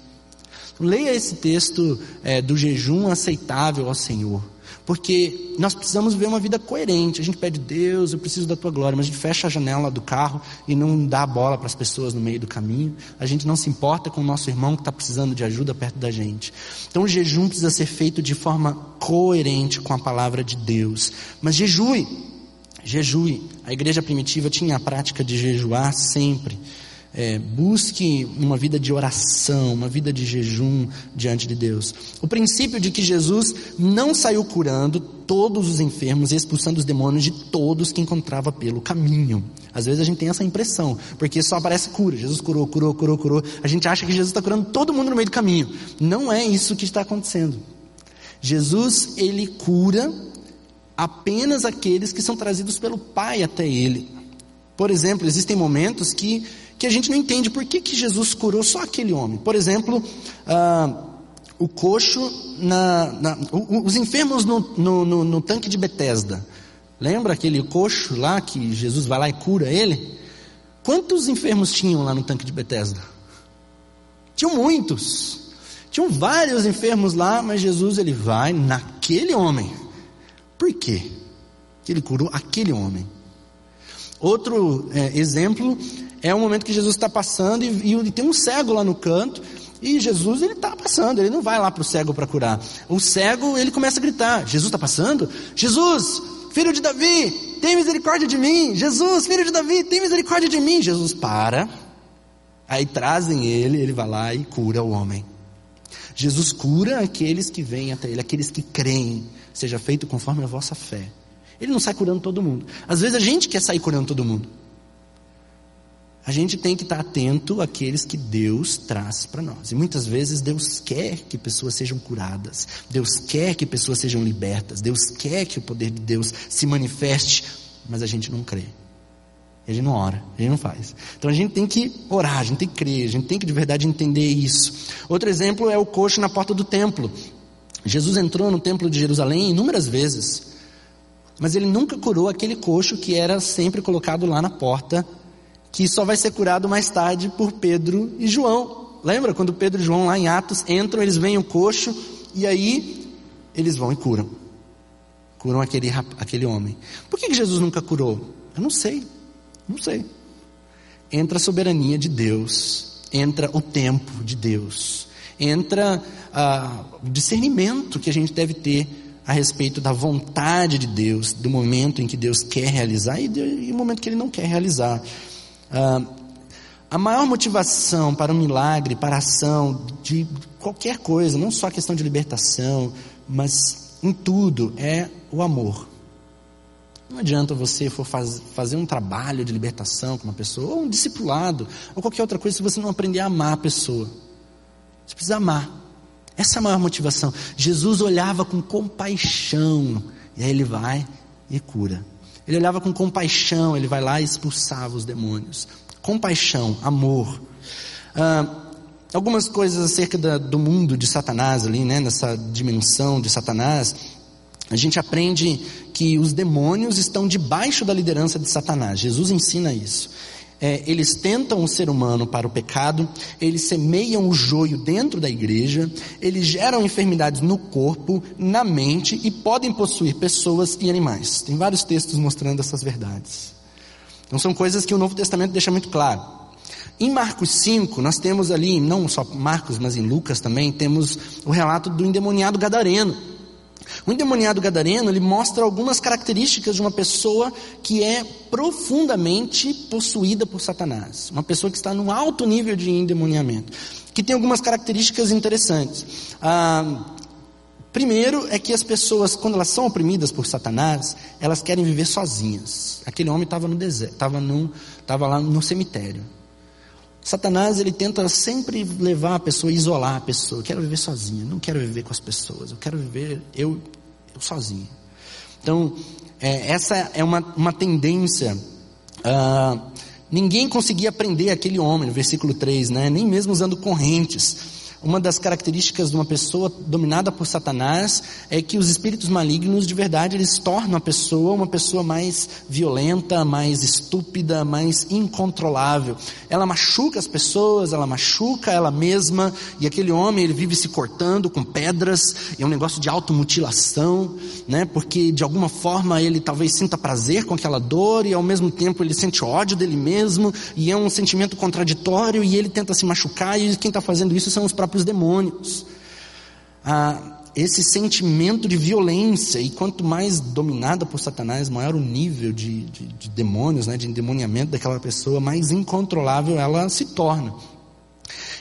S1: Leia esse texto é, do jejum aceitável ao Senhor. Porque nós precisamos viver uma vida coerente. A gente pede, Deus, eu preciso da tua glória, mas a gente fecha a janela do carro e não dá bola para as pessoas no meio do caminho. A gente não se importa com o nosso irmão que está precisando de ajuda perto da gente. Então o jejum precisa ser feito de forma coerente com a palavra de Deus. Mas jejue, jejue. A igreja primitiva tinha a prática de jejuar sempre. É, busque uma vida de oração, uma vida de jejum diante de Deus. O princípio de que Jesus não saiu curando todos os enfermos e expulsando os demônios de todos que encontrava pelo caminho. Às vezes a gente tem essa impressão, porque só aparece cura. Jesus curou, curou, curou, curou. A gente acha que Jesus está curando todo mundo no meio do caminho. Não é isso que está acontecendo. Jesus, ele cura apenas aqueles que são trazidos pelo Pai até ele. Por exemplo, existem momentos que que a gente não entende por que, que Jesus curou só aquele homem. Por exemplo, ah, o coxo, na, na, os enfermos no, no, no, no tanque de Betesda. Lembra aquele coxo lá que Jesus vai lá e cura ele? Quantos enfermos tinham lá no tanque de Betesda? Tinham muitos. Tinham vários enfermos lá, mas Jesus ele vai naquele homem. Por quê? Que ele curou aquele homem. Outro é, exemplo é o momento que Jesus está passando e, e, tem um cego lá no canto. E Jesus ele está passando, ele não vai lá para o cego para curar. O cego ele começa a gritar: Jesus está passando? Jesus, filho de Davi, tem misericórdia de mim. Jesus, filho de Davi, tem misericórdia de mim. Jesus para. Aí trazem ele, ele vai lá e cura o homem. Jesus cura aqueles que vêm até ele, aqueles que creem. Seja feito conforme a vossa fé. Ele não sai curando todo mundo. Às vezes a gente quer sair curando todo mundo. A gente tem que estar atento àqueles que Deus traz para nós. E muitas vezes Deus quer que pessoas sejam curadas. Deus quer que pessoas sejam libertas. Deus quer que o poder de Deus se manifeste. Mas a gente não crê. A gente não ora, a gente não faz. Então a gente tem que orar, a gente tem que crer, a gente tem que de verdade entender isso. Outro exemplo é o coxo na porta do templo. Jesus entrou no templo de Jerusalém inúmeras vezes, mas ele nunca curou aquele coxo que era sempre colocado lá na porta que só vai ser curado mais tarde por Pedro e João. Lembra quando Pedro e João lá em Atos entram, eles veem o coxo e aí eles vão e curam. Curam aquele, aquele homem. Por que, que Jesus nunca curou? Eu não sei. Não sei. Entra a soberania de Deus, entra o tempo de Deus, entra ah, o discernimento que a gente deve ter a respeito da vontade de Deus, do momento em que Deus quer realizar e, do, e o momento que Ele não quer realizar. Ah, a maior motivação para o milagre, para a ação de qualquer coisa, não só a questão de libertação, mas em tudo, é o amor. Não adianta você for faz, fazer um trabalho de libertação com uma pessoa, ou um discipulado, ou qualquer outra coisa, se você não aprender a amar a pessoa. Você precisa amar. Essa é a maior motivação. Jesus olhava com compaixão, e aí ele vai e cura. Ele olhava com compaixão, ele vai lá e expulsava os demônios. Compaixão, amor. Ah, algumas coisas acerca da, do mundo de Satanás ali, né, nessa dimensão de Satanás. A gente aprende que os demônios estão debaixo da liderança de Satanás. Jesus ensina isso é, eles tentam o ser humano para o pecado, eles semeiam o joio dentro da igreja, eles geram enfermidades no corpo, na mente e podem possuir pessoas e animais. Tem vários textos mostrando essas verdades. Então são coisas que o Novo Testamento deixa muito claro. Em Marcos 5, nós temos ali, não só Marcos, mas em Lucas também, temos o relato do endemoniado gadareno o endemoniado gadareno, ele mostra algumas características de uma pessoa que é profundamente possuída por Satanás. Uma pessoa que está num alto nível de endemoniamento. Que tem algumas características interessantes. Ah, primeiro é que as pessoas, quando elas são oprimidas por Satanás, elas querem viver sozinhas. Aquele homem estava no deserto, estava lá no cemitério. Satanás ele tenta sempre levar a pessoa, isolar a pessoa. Eu quero viver sozinho, não quero viver com as pessoas. Eu quero viver eu, eu sozinho. Então é, essa é uma, uma tendência. ninguém conseguia prender aquele homem, versículo 3, né? nem mesmo usando correntes. Uma das características de uma pessoa dominada por Satanás é que os espíritos malignos, de verdade, eles tornam a pessoa uma pessoa mais violenta, mais estúpida, mais incontrolável. Ela machuca as pessoas, ela machuca ela mesma, e aquele homem, ele vive se cortando com pedras, é um negócio de automutilação, né? Porque de alguma forma ele talvez sinta prazer com aquela dor e ao mesmo tempo ele sente ódio dele mesmo, e é um sentimento contraditório e ele tenta se machucar e quem está fazendo isso são os próprios demônios. Ah, esse sentimento de violência, e quanto mais dominada por Satanás, maior o nível de, de, de demônios, né, de endemoniamento daquela pessoa, mais incontrolável ela se torna.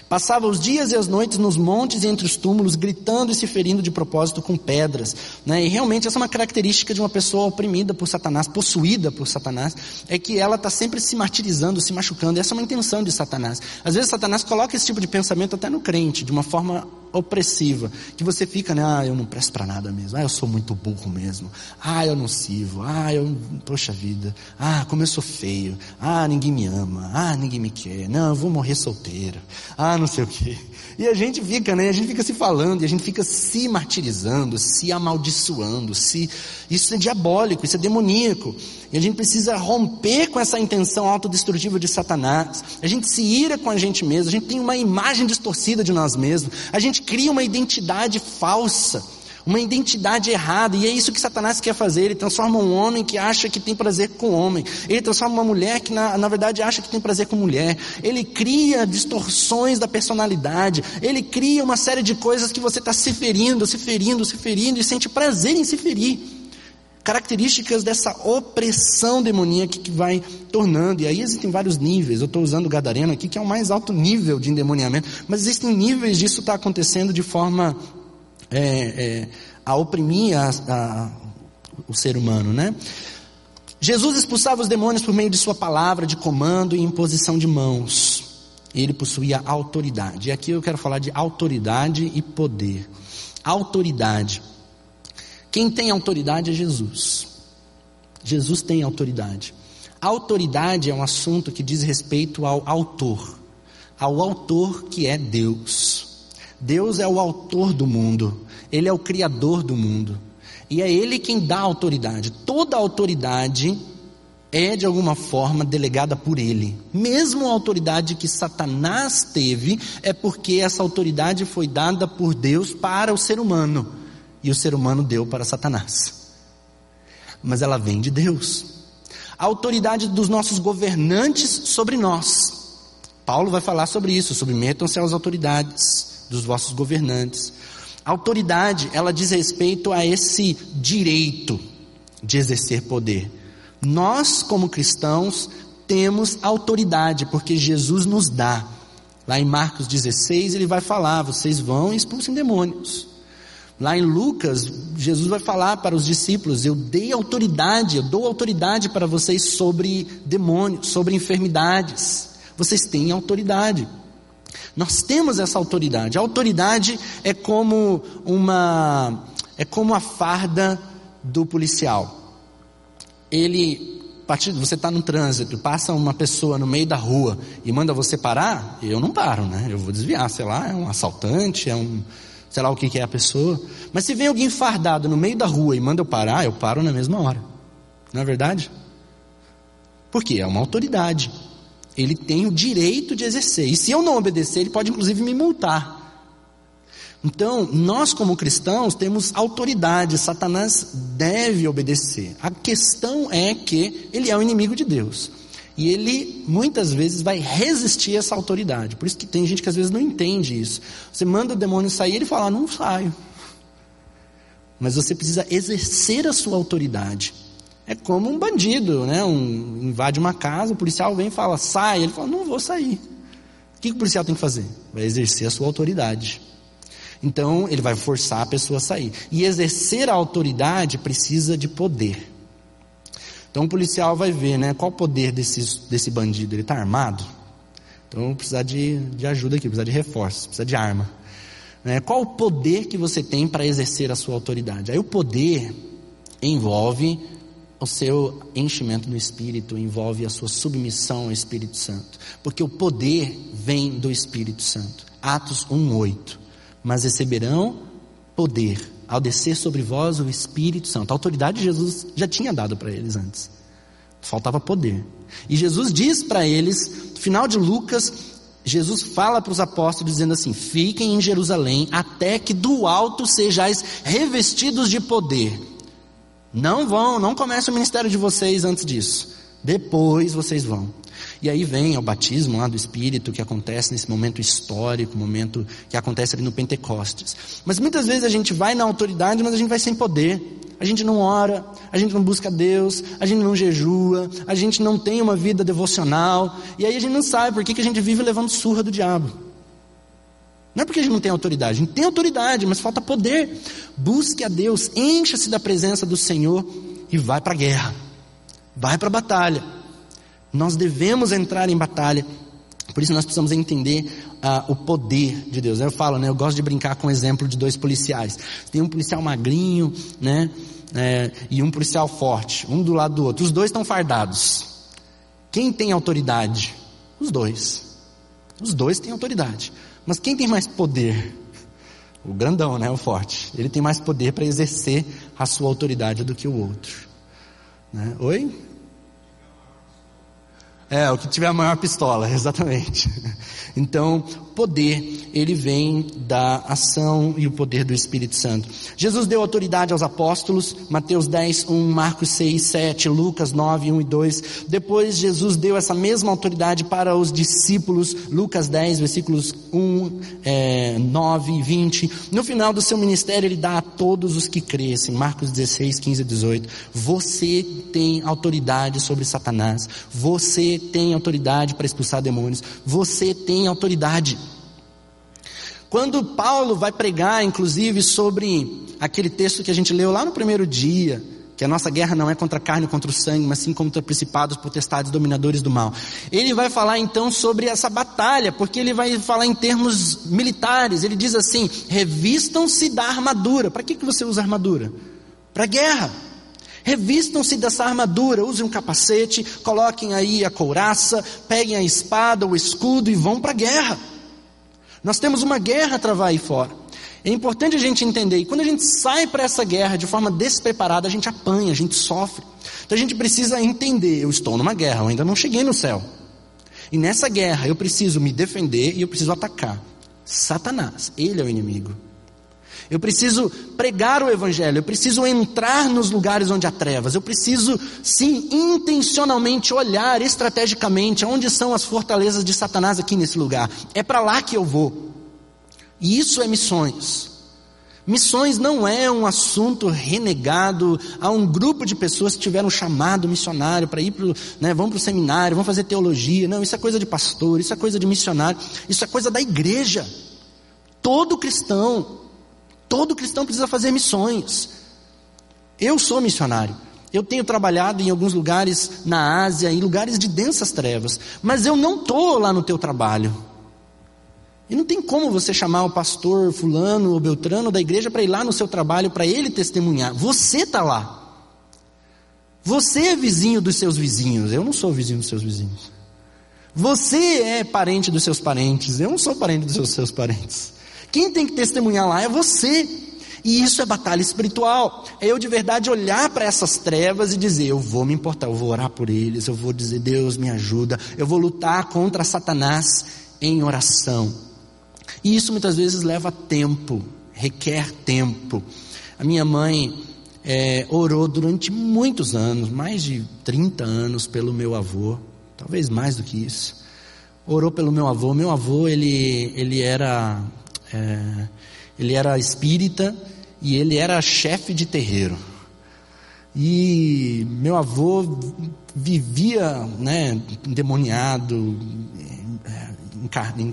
S1: Passava os dias e as noites nos montes e entre os túmulos, gritando e se ferindo de propósito com pedras. Né? E realmente essa é uma característica de uma pessoa oprimida por Satanás, possuída por Satanás, é que ela está sempre se martirizando, se machucando. Essa é uma intenção de Satanás. Às vezes Satanás coloca esse tipo de pensamento até no crente, de uma forma opressiva, que você fica, né, ah, eu não presto para nada mesmo, ah, eu sou muito burro mesmo, ah, eu não sirvo, ah, eu, poxa vida, ah, como eu sou feio, ah, ninguém me ama, ah, ninguém me quer, não, eu vou morrer solteiro, ah, não sei o que. E a gente fica, né, a gente fica se falando, e a gente fica se martirizando, se amaldiçoando, se, isso é diabólico, isso é demoníaco. E a gente precisa romper com essa intenção autodestrutiva de Satanás. A gente se ira com a gente mesmo, a gente tem uma imagem distorcida de nós mesmos, a gente cria uma identidade falsa, uma identidade errada, e é isso que Satanás quer fazer. Ele transforma um homem que acha que tem prazer com homem, ele transforma uma mulher que na, na verdade acha que tem prazer com mulher, ele cria distorções da personalidade, ele cria uma série de coisas que você está se ferindo, se ferindo, se ferindo, e sente prazer em se ferir. Características dessa opressão demoníaca que vai tornando, e aí existem vários níveis, eu estou usando o Gadareno aqui, que é o mais alto nível de endemoniamento, mas existem níveis disso estar tá acontecendo de forma é, é, a oprimir a, a, o ser humano, né? Jesus expulsava os demônios por meio de sua palavra de comando e imposição de mãos. Ele possuía autoridade. E aqui eu quero falar de autoridade e poder. Autoridade. Quem tem autoridade é Jesus. Jesus tem autoridade. autoridade é um assunto que diz respeito ao autor, ao autor que é Deus. Deus é o autor do mundo, Ele é o criador do mundo, e é Ele quem dá autoridade. Toda autoridade é de alguma forma delegada por Ele. Mesmo a autoridade que Satanás teve, é porque essa autoridade foi dada por Deus para o ser humano e o ser humano deu para Satanás. Mas ela vem de Deus. A autoridade dos nossos governantes sobre nós. Paulo vai falar sobre isso, submetam-se às autoridades dos vossos governantes. A autoridade, ela diz respeito a esse direito de exercer poder. Nós, como cristãos, temos autoridade, porque Jesus nos dá. Lá em Marcos 16, ele vai falar: vocês vão e expulsem demônios. Lá em Lucas, Jesus vai falar para os discípulos: Eu dei autoridade, eu dou autoridade para vocês sobre demônios, sobre enfermidades. Vocês têm autoridade. Nós temos essa autoridade. A autoridade é como uma é como a farda do policial. Ele, você está no trânsito, passa uma pessoa no meio da rua e manda você parar, eu não paro, né? Eu vou desviar, sei lá, é um assaltante, é um sei lá o que, que é a pessoa. Mas se vem alguém fardado no meio da rua e manda eu parar, eu paro na mesma hora. Não é verdade? Porque é uma autoridade. Ele tem o direito de exercer. E se eu não obedecer, ele pode inclusive me multar. Então, nós como cristãos temos autoridade, Satanás deve obedecer. A questão é que ele é o inimigo de Deus. E ele muitas vezes vai resistir a essa autoridade. Por isso que tem gente que às vezes não entende isso. Você manda o demônio sair, ele fala: "Não saio". Mas você precisa exercer a sua autoridade. É como um bandido, né? Um, invade uma casa, o policial vem e fala: "Sai". Ele fala: "Não vou sair". O que, que o policial tem que fazer? Vai exercer a sua autoridade. Então, ele vai forçar a pessoa a sair. E exercer a autoridade precisa de poder. Então o policial vai ver, né? Qual o poder desse, desse bandido? Ele está armado? Então precisa de, de ajuda aqui, precisa de reforço, precisa de arma. Né? Qual o poder que você tem para exercer a sua autoridade? Aí o poder envolve o seu enchimento no Espírito envolve a sua submissão ao Espírito Santo, porque o poder vem do Espírito Santo. Atos 1:8. Mas receberão poder ao descer sobre vós o Espírito Santo. A autoridade Jesus já tinha dado para eles antes. Faltava poder. E Jesus diz para eles, no final de Lucas, Jesus fala para os apóstolos dizendo assim: Fiquem em Jerusalém até que do alto sejais revestidos de poder. Não vão, não comece o ministério de vocês antes disso. Depois vocês vão. E aí vem o batismo lá do Espírito que acontece nesse momento histórico, momento que acontece ali no Pentecostes. Mas muitas vezes a gente vai na autoridade, mas a gente vai sem poder. A gente não ora, a gente não busca Deus, a gente não jejua, a gente não tem uma vida devocional, e aí a gente não sabe por que, que a gente vive levando surra do diabo. Não é porque a gente não tem autoridade, a gente tem autoridade, mas falta poder. Busque a Deus, encha-se da presença do Senhor e vai para a guerra, vai para a batalha. Nós devemos entrar em batalha, por isso nós precisamos entender uh, o poder de Deus. Eu falo, né? Eu gosto de brincar com o exemplo de dois policiais. Tem um policial magrinho, né? É, e um policial forte, um do lado do outro. Os dois estão fardados. Quem tem autoridade? Os dois. Os dois têm autoridade. Mas quem tem mais poder? O grandão, né? O forte. Ele tem mais poder para exercer a sua autoridade do que o outro. Né? Oi? É, o que tiver a maior pistola, exatamente. Então, poder, ele vem da ação e o poder do Espírito Santo. Jesus deu autoridade aos apóstolos, Mateus 10, 1, Marcos 6, 7, Lucas 9, 1 e 2. Depois, Jesus deu essa mesma autoridade para os discípulos, Lucas 10, versículos 1, é, 9 e 20. No final do seu ministério, ele dá a todos os que crescem, Marcos 16, 15 e 18. Você tem autoridade sobre Satanás. Você tem autoridade para expulsar demônios. Você tem autoridade. Quando Paulo vai pregar, inclusive, sobre aquele texto que a gente leu lá no primeiro dia, que a nossa guerra não é contra a carne, contra o sangue, mas sim contra principados, potestades, dominadores do mal. Ele vai falar então sobre essa batalha, porque ele vai falar em termos militares. Ele diz assim: revistam-se da armadura. Para que, que você usa armadura? Para guerra. Revistam-se dessa armadura, usem um capacete, coloquem aí a couraça, peguem a espada, o escudo e vão para a guerra. Nós temos uma guerra a travar aí fora. É importante a gente entender, e quando a gente sai para essa guerra de forma despreparada, a gente apanha, a gente sofre. Então a gente precisa entender: eu estou numa guerra, eu ainda não cheguei no céu. E nessa guerra eu preciso me defender e eu preciso atacar. Satanás, ele é o inimigo. Eu preciso pregar o Evangelho, eu preciso entrar nos lugares onde há trevas, eu preciso, sim, intencionalmente olhar estrategicamente onde são as fortalezas de Satanás aqui nesse lugar. É para lá que eu vou. E isso é missões. Missões não é um assunto renegado a um grupo de pessoas que tiveram chamado missionário para ir para né, para o seminário, vão fazer teologia. Não, isso é coisa de pastor, isso é coisa de missionário, isso é coisa da igreja. Todo cristão Todo cristão precisa fazer missões. Eu sou missionário. Eu tenho trabalhado em alguns lugares na Ásia, em lugares de densas trevas, mas eu não estou lá no teu trabalho. E não tem como você chamar o pastor fulano ou beltrano da igreja para ir lá no seu trabalho para ele testemunhar. Você está lá. Você é vizinho dos seus vizinhos. Eu não sou vizinho dos seus vizinhos. Você é parente dos seus parentes. Eu não sou parente dos seus parentes. Quem tem que testemunhar lá é você. E isso é batalha espiritual. É eu de verdade olhar para essas trevas e dizer: eu vou me importar, eu vou orar por eles, eu vou dizer: Deus me ajuda, eu vou lutar contra Satanás em oração. E isso muitas vezes leva tempo, requer tempo. A minha mãe é, orou durante muitos anos, mais de 30 anos, pelo meu avô, talvez mais do que isso. Orou pelo meu avô. Meu avô, ele, ele era é, ele era espírita e ele era chefe de terreiro. E meu avô vivia né, endemoniado,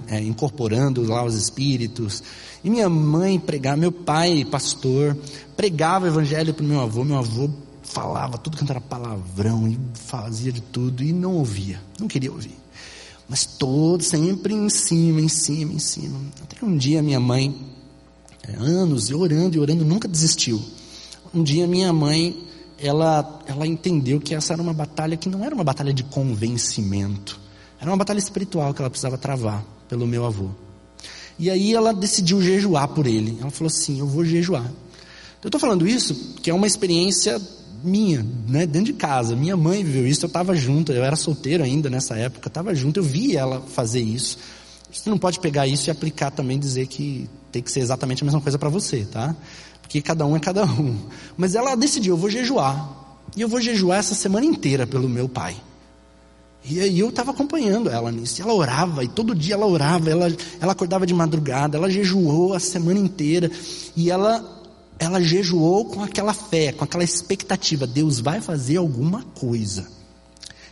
S1: é, incorporando lá os espíritos. E minha mãe pregava, meu pai, pastor, pregava o evangelho para meu avô. Meu avô falava tudo que era palavrão e fazia de tudo e não ouvia, não queria ouvir. Mas todo sempre em cima, em cima, em cima. Até um dia minha mãe, é, anos, e orando e orando, nunca desistiu. Um dia minha mãe ela, ela entendeu que essa era uma batalha que não era uma batalha de convencimento, era uma batalha espiritual que ela precisava travar pelo meu avô. E aí ela decidiu jejuar por ele. Ela falou assim: Eu vou jejuar. Eu estou falando isso que é uma experiência minha, né, dentro de casa. Minha mãe viveu isso, eu estava junto, eu era solteiro ainda nessa época, estava junto, eu vi ela fazer isso. Você não pode pegar isso e aplicar também dizer que tem que ser exatamente a mesma coisa para você, tá? Porque cada um é cada um. Mas ela decidiu, eu vou jejuar. E eu vou jejuar essa semana inteira pelo meu pai. E aí eu estava acompanhando ela nisso. E ela orava, e todo dia ela orava, ela, ela acordava de madrugada, ela jejuou a semana inteira. E ela ela jejuou com aquela fé, com aquela expectativa, Deus vai fazer alguma coisa.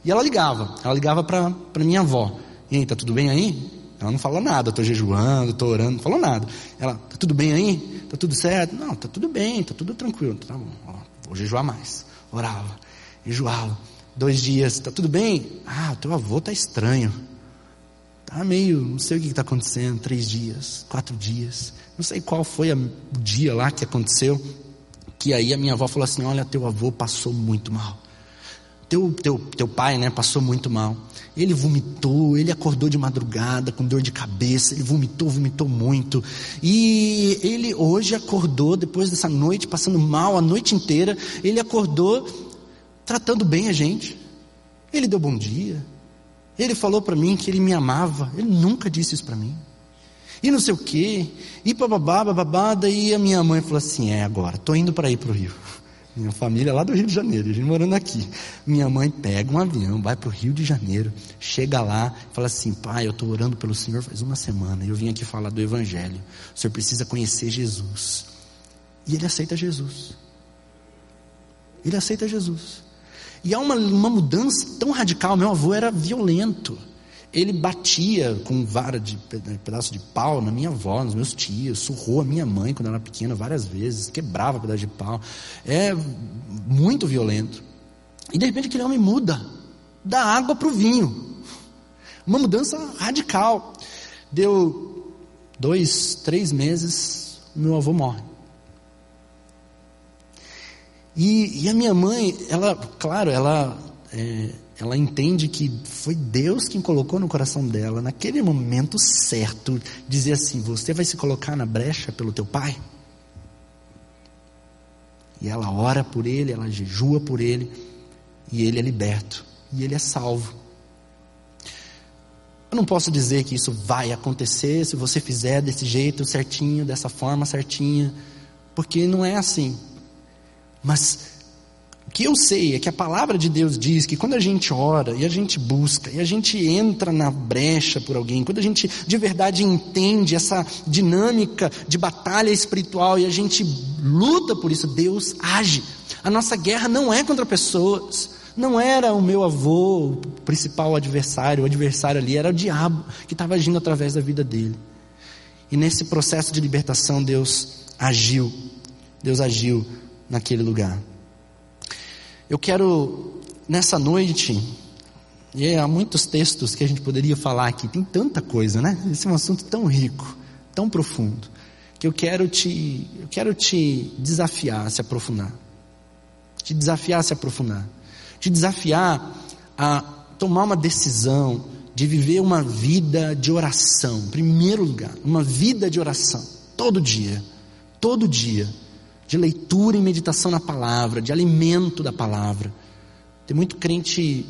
S1: E ela ligava, ela ligava para minha avó. E aí, tá tudo bem aí? Ela não falou nada, estou jejuando, estou orando, não falou nada. Ela, tá tudo bem aí? Tá tudo certo? Não, tá tudo bem, tá tudo tranquilo. Tá bom, ó, vou jejuar mais. Orava, jejuava. Dois dias, tá tudo bem? Ah, teu avô tá estranho. Tá meio, não sei o que está acontecendo. Três dias, quatro dias. Não sei qual foi o dia lá que aconteceu, que aí a minha avó falou assim: Olha, teu avô passou muito mal. Teu, teu, teu pai, né, passou muito mal. Ele vomitou, ele acordou de madrugada com dor de cabeça, ele vomitou, vomitou muito. E ele hoje acordou, depois dessa noite, passando mal a noite inteira, ele acordou tratando bem a gente. Ele deu bom dia. Ele falou para mim que ele me amava. Ele nunca disse isso para mim e não sei o quê, e bababá, bababá, daí a minha mãe falou assim, é agora, estou indo para ir para o Rio. Minha família é lá do Rio de Janeiro, a gente morando aqui. Minha mãe pega um avião, vai para o Rio de Janeiro, chega lá, fala assim, pai, eu estou orando pelo Senhor faz uma semana, eu vim aqui falar do Evangelho, o Senhor precisa conhecer Jesus. E ele aceita Jesus. Ele aceita Jesus. E há uma, uma mudança tão radical, meu avô era violento. Ele batia com vara de pedaço de pau na minha avó, nos meus tios, surrou a minha mãe quando ela era pequena várias vezes, quebrava pedaço de pau. É muito violento. E de repente aquele homem muda da água para o vinho. Uma mudança radical. Deu dois, três meses, meu avô morre. E, e a minha mãe, ela, claro, ela é, ela entende que foi Deus quem colocou no coração dela, naquele momento certo, dizer assim: Você vai se colocar na brecha pelo teu pai? E ela ora por ele, ela jejua por ele, e ele é liberto, e ele é salvo. Eu não posso dizer que isso vai acontecer se você fizer desse jeito certinho, dessa forma certinha, porque não é assim. Mas o que eu sei é que a palavra de Deus diz que quando a gente ora e a gente busca e a gente entra na brecha por alguém, quando a gente de verdade entende essa dinâmica de batalha espiritual e a gente luta por isso, Deus age. A nossa guerra não é contra pessoas. Não era o meu avô o principal adversário, o adversário ali era o diabo que estava agindo através da vida dele. E nesse processo de libertação, Deus agiu. Deus agiu naquele lugar. Eu quero, nessa noite, e há muitos textos que a gente poderia falar aqui, tem tanta coisa, né? Esse é um assunto tão rico, tão profundo, que eu quero te, eu quero te desafiar a se aprofundar. Te desafiar a se aprofundar. Te desafiar a tomar uma decisão de viver uma vida de oração. Em primeiro lugar, uma vida de oração. Todo dia. Todo dia de leitura e meditação na palavra, de alimento da palavra. Tem muito crente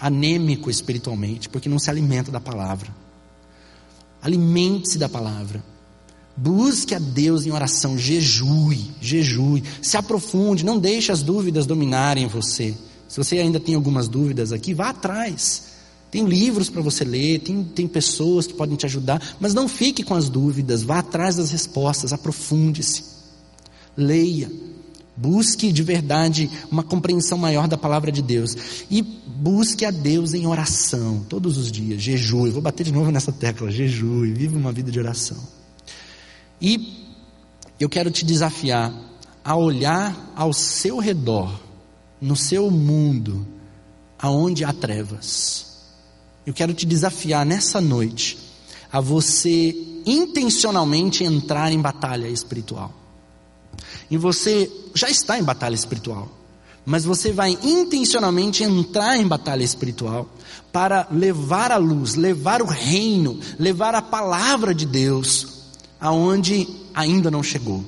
S1: anêmico espiritualmente, porque não se alimenta da palavra. Alimente-se da palavra. Busque a Deus em oração, jejue, jejue, se aprofunde, não deixe as dúvidas dominarem você. Se você ainda tem algumas dúvidas aqui, vá atrás. Tem livros para você ler, tem, tem pessoas que podem te ajudar, mas não fique com as dúvidas, vá atrás das respostas, aprofunde-se leia, busque de verdade uma compreensão maior da palavra de Deus e busque a Deus em oração todos os dias, jejue. Vou bater de novo nessa tecla, jejue, vive uma vida de oração. E eu quero te desafiar a olhar ao seu redor, no seu mundo, aonde há trevas. Eu quero te desafiar nessa noite a você intencionalmente entrar em batalha espiritual. E você já está em batalha espiritual. mas você vai intencionalmente entrar em batalha espiritual para levar a luz, levar o reino, levar a palavra de Deus aonde ainda não chegou.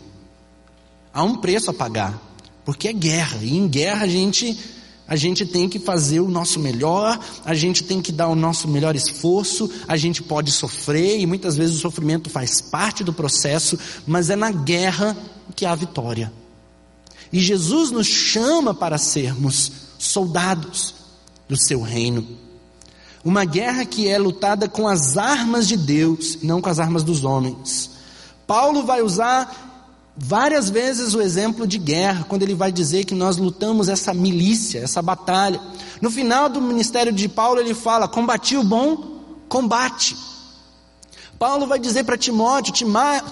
S1: Há um preço a pagar, porque é guerra, e em guerra a gente a gente tem que fazer o nosso melhor, a gente tem que dar o nosso melhor esforço, a gente pode sofrer e muitas vezes o sofrimento faz parte do processo, mas é na guerra que há vitória. E Jesus nos chama para sermos soldados do seu reino. Uma guerra que é lutada com as armas de Deus, não com as armas dos homens. Paulo vai usar várias vezes o exemplo de guerra, quando ele vai dizer que nós lutamos essa milícia, essa batalha. No final do ministério de Paulo, ele fala: combati o bom combate. Paulo vai dizer para Timóteo: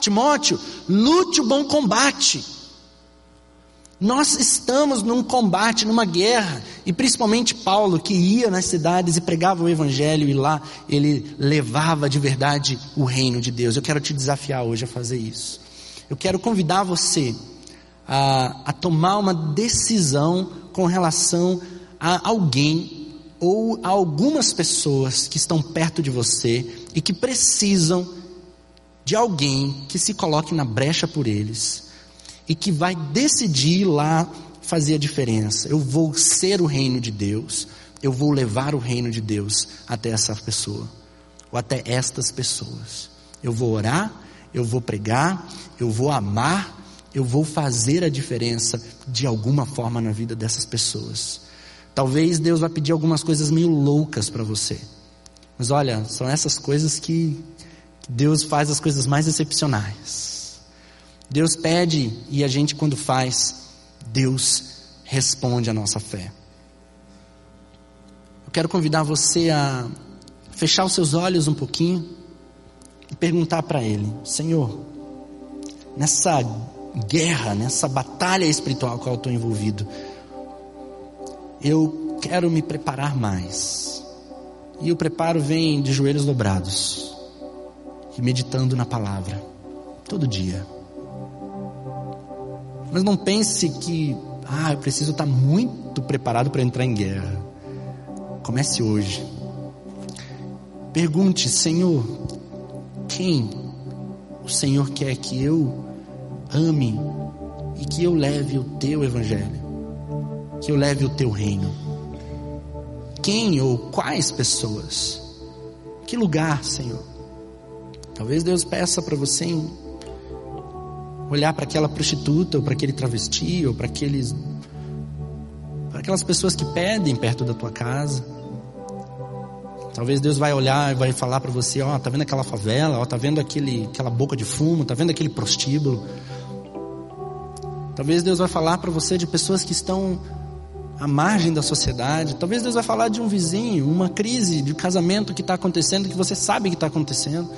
S1: Timóteo, lute o bom combate. Nós estamos num combate, numa guerra, e principalmente Paulo, que ia nas cidades e pregava o Evangelho, e lá ele levava de verdade o reino de Deus. Eu quero te desafiar hoje a fazer isso. Eu quero convidar você a, a tomar uma decisão com relação a alguém ou a algumas pessoas que estão perto de você e que precisam de alguém que se coloque na brecha por eles e que vai decidir lá fazer a diferença. Eu vou ser o reino de Deus, eu vou levar o reino de Deus até essa pessoa, ou até estas pessoas. Eu vou orar, eu vou pregar, eu vou amar, eu vou fazer a diferença de alguma forma na vida dessas pessoas. Talvez Deus vai pedir algumas coisas meio loucas para você. Mas olha, são essas coisas que Deus faz as coisas mais excepcionais. Deus pede e a gente quando faz, Deus responde a nossa fé. Eu quero convidar você a fechar os seus olhos um pouquinho e perguntar para Ele: Senhor, nessa guerra, nessa batalha espiritual com qual eu estou envolvido, eu quero me preparar mais. E o preparo vem de joelhos dobrados e meditando na palavra, todo dia. Mas não pense que, ah, eu preciso estar muito preparado para entrar em guerra. Comece hoje. Pergunte, Senhor, quem o Senhor quer que eu ame e que eu leve o teu evangelho, que eu leve o teu reino. Quem ou quais pessoas? Que lugar, Senhor? Talvez Deus peça para você olhar para aquela prostituta, ou para aquele travesti, ou para aqueles para aquelas pessoas que pedem perto da tua casa. Talvez Deus vai olhar e vai falar para você, ó, oh, tá vendo aquela favela, ó, oh, tá vendo aquele, aquela boca de fumo, tá vendo aquele prostíbulo. Talvez Deus vai falar para você de pessoas que estão à margem da sociedade. Talvez Deus vai falar de um vizinho, uma crise de casamento que está acontecendo, que você sabe que está acontecendo.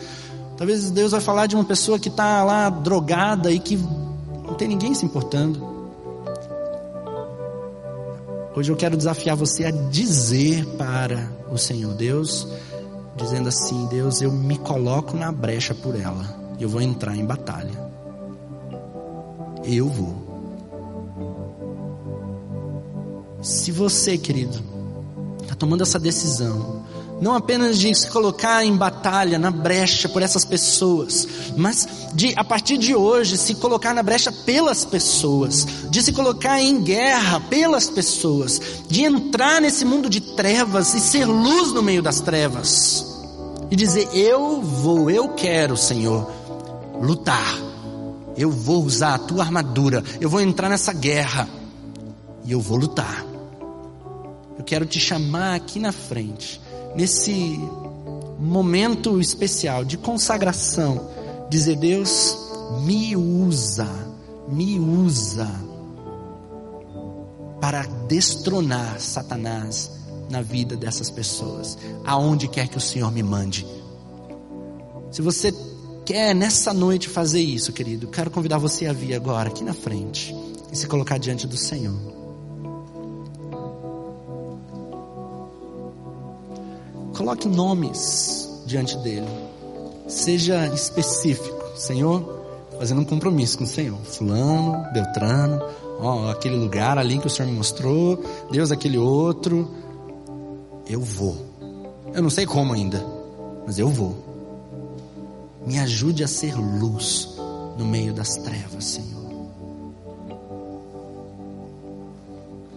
S1: Talvez Deus vai falar de uma pessoa que está lá drogada e que não tem ninguém se importando. Hoje eu quero desafiar você a dizer para o Senhor Deus, dizendo assim: Deus, eu me coloco na brecha por ela, eu vou entrar em batalha. Eu vou. Se você, querido, está tomando essa decisão, não apenas de se colocar em batalha, na brecha por essas pessoas, mas de a partir de hoje se colocar na brecha pelas pessoas, de se colocar em guerra pelas pessoas, de entrar nesse mundo de trevas e ser luz no meio das trevas. E dizer: Eu vou, eu quero, Senhor, lutar. Eu vou usar a tua armadura, eu vou entrar nessa guerra e eu vou lutar. Eu quero te chamar aqui na frente nesse momento especial de consagração, dizer: Deus, me usa, me usa para destronar Satanás na vida dessas pessoas, aonde quer que o Senhor me mande. Se você quer nessa noite fazer isso, querido, quero convidar você a vir agora aqui na frente e se colocar diante do Senhor. Coloque nomes diante dele. Seja específico. Senhor, fazendo um compromisso com o Senhor. Fulano, Beltrano, ó, aquele lugar ali que o Senhor me mostrou, Deus, aquele outro. Eu vou. Eu não sei como ainda, mas eu vou. Me ajude a ser luz no meio das trevas, Senhor.